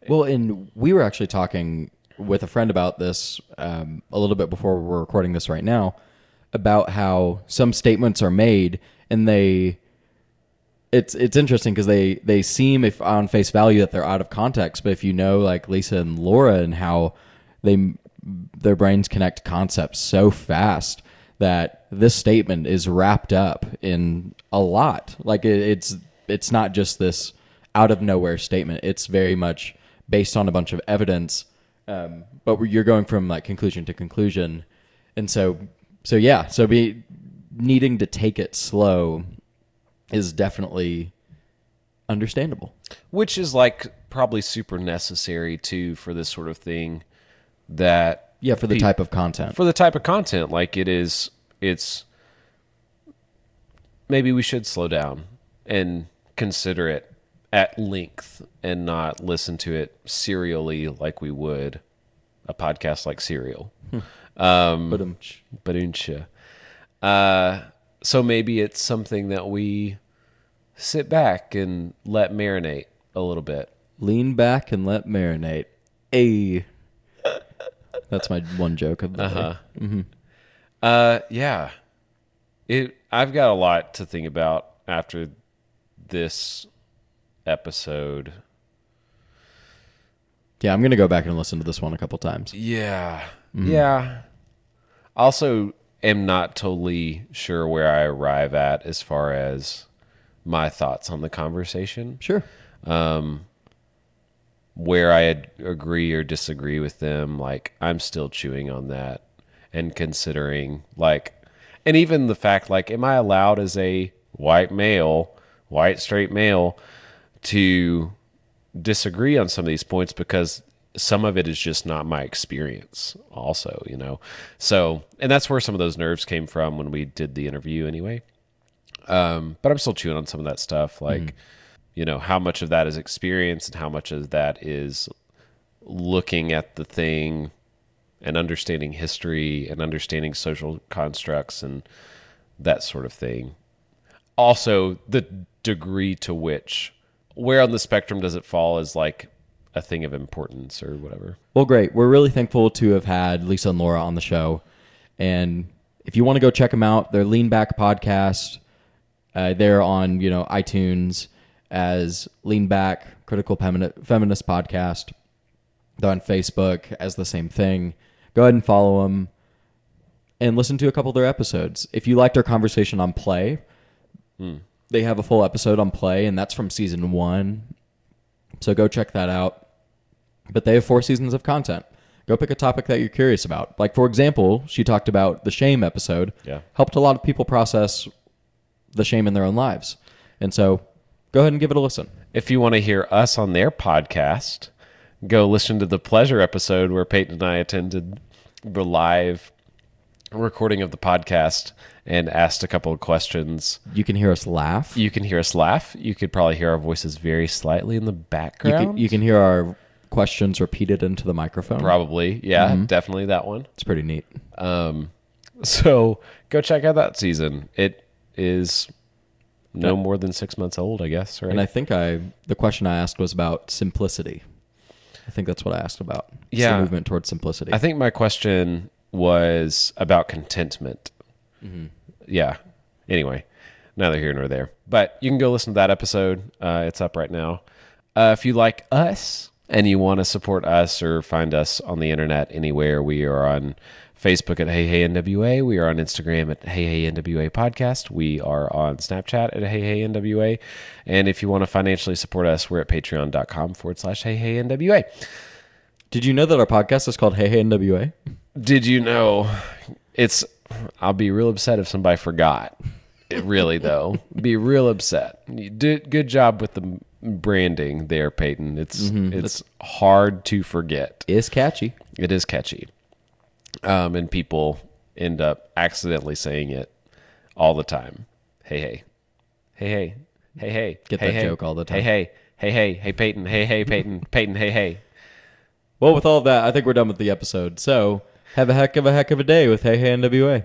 Well, and we were actually talking with a friend about this um, a little bit before we're recording this right now about how some statements are made and they it's it's interesting because they they seem if on face value that they're out of context but if you know like lisa and laura and how they their brains connect concepts so fast that this statement is wrapped up in a lot. Like it, it's it's not just this out of nowhere statement. It's very much based on a bunch of evidence. Um, but you're going from like conclusion to conclusion. And so so yeah so be needing to take it slow is definitely understandable. which is like probably super necessary too for this sort of thing that Yeah, for the pe- type of content. for the type of content like it is it's maybe we should slow down and consider it at length and not listen to it serially like we would a podcast like serial but um, Baduncha. Uh, so maybe it's something that we sit back and let marinate a little bit. lean back and let marinate. A. That's my one joke of the Uh day. Uh, yeah. It. I've got a lot to think about after this episode. Yeah, I'm gonna go back and listen to this one a couple times. Yeah. Yeah. Also, am not totally sure where I arrive at as far as my thoughts on the conversation. Sure. Where I agree or disagree with them, like I'm still chewing on that and considering like and even the fact like am I allowed as a white male, white straight male to disagree on some of these points because some of it is just not my experience also, you know. So, and that's where some of those nerves came from when we did the interview anyway. Um, but I'm still chewing on some of that stuff like you know how much of that is experience and how much of that is looking at the thing and understanding history and understanding social constructs and that sort of thing also the degree to which where on the spectrum does it fall as like a thing of importance or whatever Well, great. We're really thankful to have had Lisa and Laura on the show. And if you want to go check them out, their Lean Back podcast, uh, they're on you know iTunes as Lean Back Critical Feminist Podcast. They're on Facebook as the same thing. Go ahead and follow them and listen to a couple of their episodes. If you liked our conversation on Play, hmm. they have a full episode on Play, and that's from season one. So go check that out but they have four seasons of content. Go pick a topic that you're curious about. Like for example, she talked about the shame episode. Yeah. Helped a lot of people process the shame in their own lives. And so go ahead and give it a listen. if you want to hear us on their podcast go listen to the pleasure episode where Peyton and I attended the live recording of the podcast and asked a couple of questions. You can hear us laugh. You, You can hear us laugh. You could probably hear our voices very slightly in the background. can, you can hear our questions repeated into the microphone. probably, yeah, definitely that one. It's pretty neat. Um, so go check out that season. It is no more than six months old, I guess. Right? And I think I the question I asked was about simplicity. I think that's what I asked about. It's Yeah. the movement towards simplicity. I think my question was about contentment. Yeah. Anyway, neither here nor there. But you can go listen to that episode. Uh, it's up right now. Uh, if you like us and you want to support us or find us on the internet anywhere, we are on Facebook at Hey Hey NWA. We are on Instagram at Hey Hey NWA Podcast. We are on Snapchat at Hey Hey NWA. And if you want to financially support us, we're at patreon.com forward slash Hey Hey NWA. Did you know that our podcast is called Hey Hey NWA? Did you know it's I'll be real upset if somebody forgot. It really though. be real upset. You did good job with the branding there, Peyton. It's mm-hmm. it's hard to forget. It's catchy. It is catchy. Um and people end up accidentally saying it all the time. Hey hey. Hey hey. Hey hey. Get hey, that hey. joke all the time. Hey hey. Hey hey. Hey Peyton. Hey hey Peyton. Peyton. Hey hey. Well, with all of that, I think we're done with the episode. So have a heck of a heck of a day with Hey Hey NWA.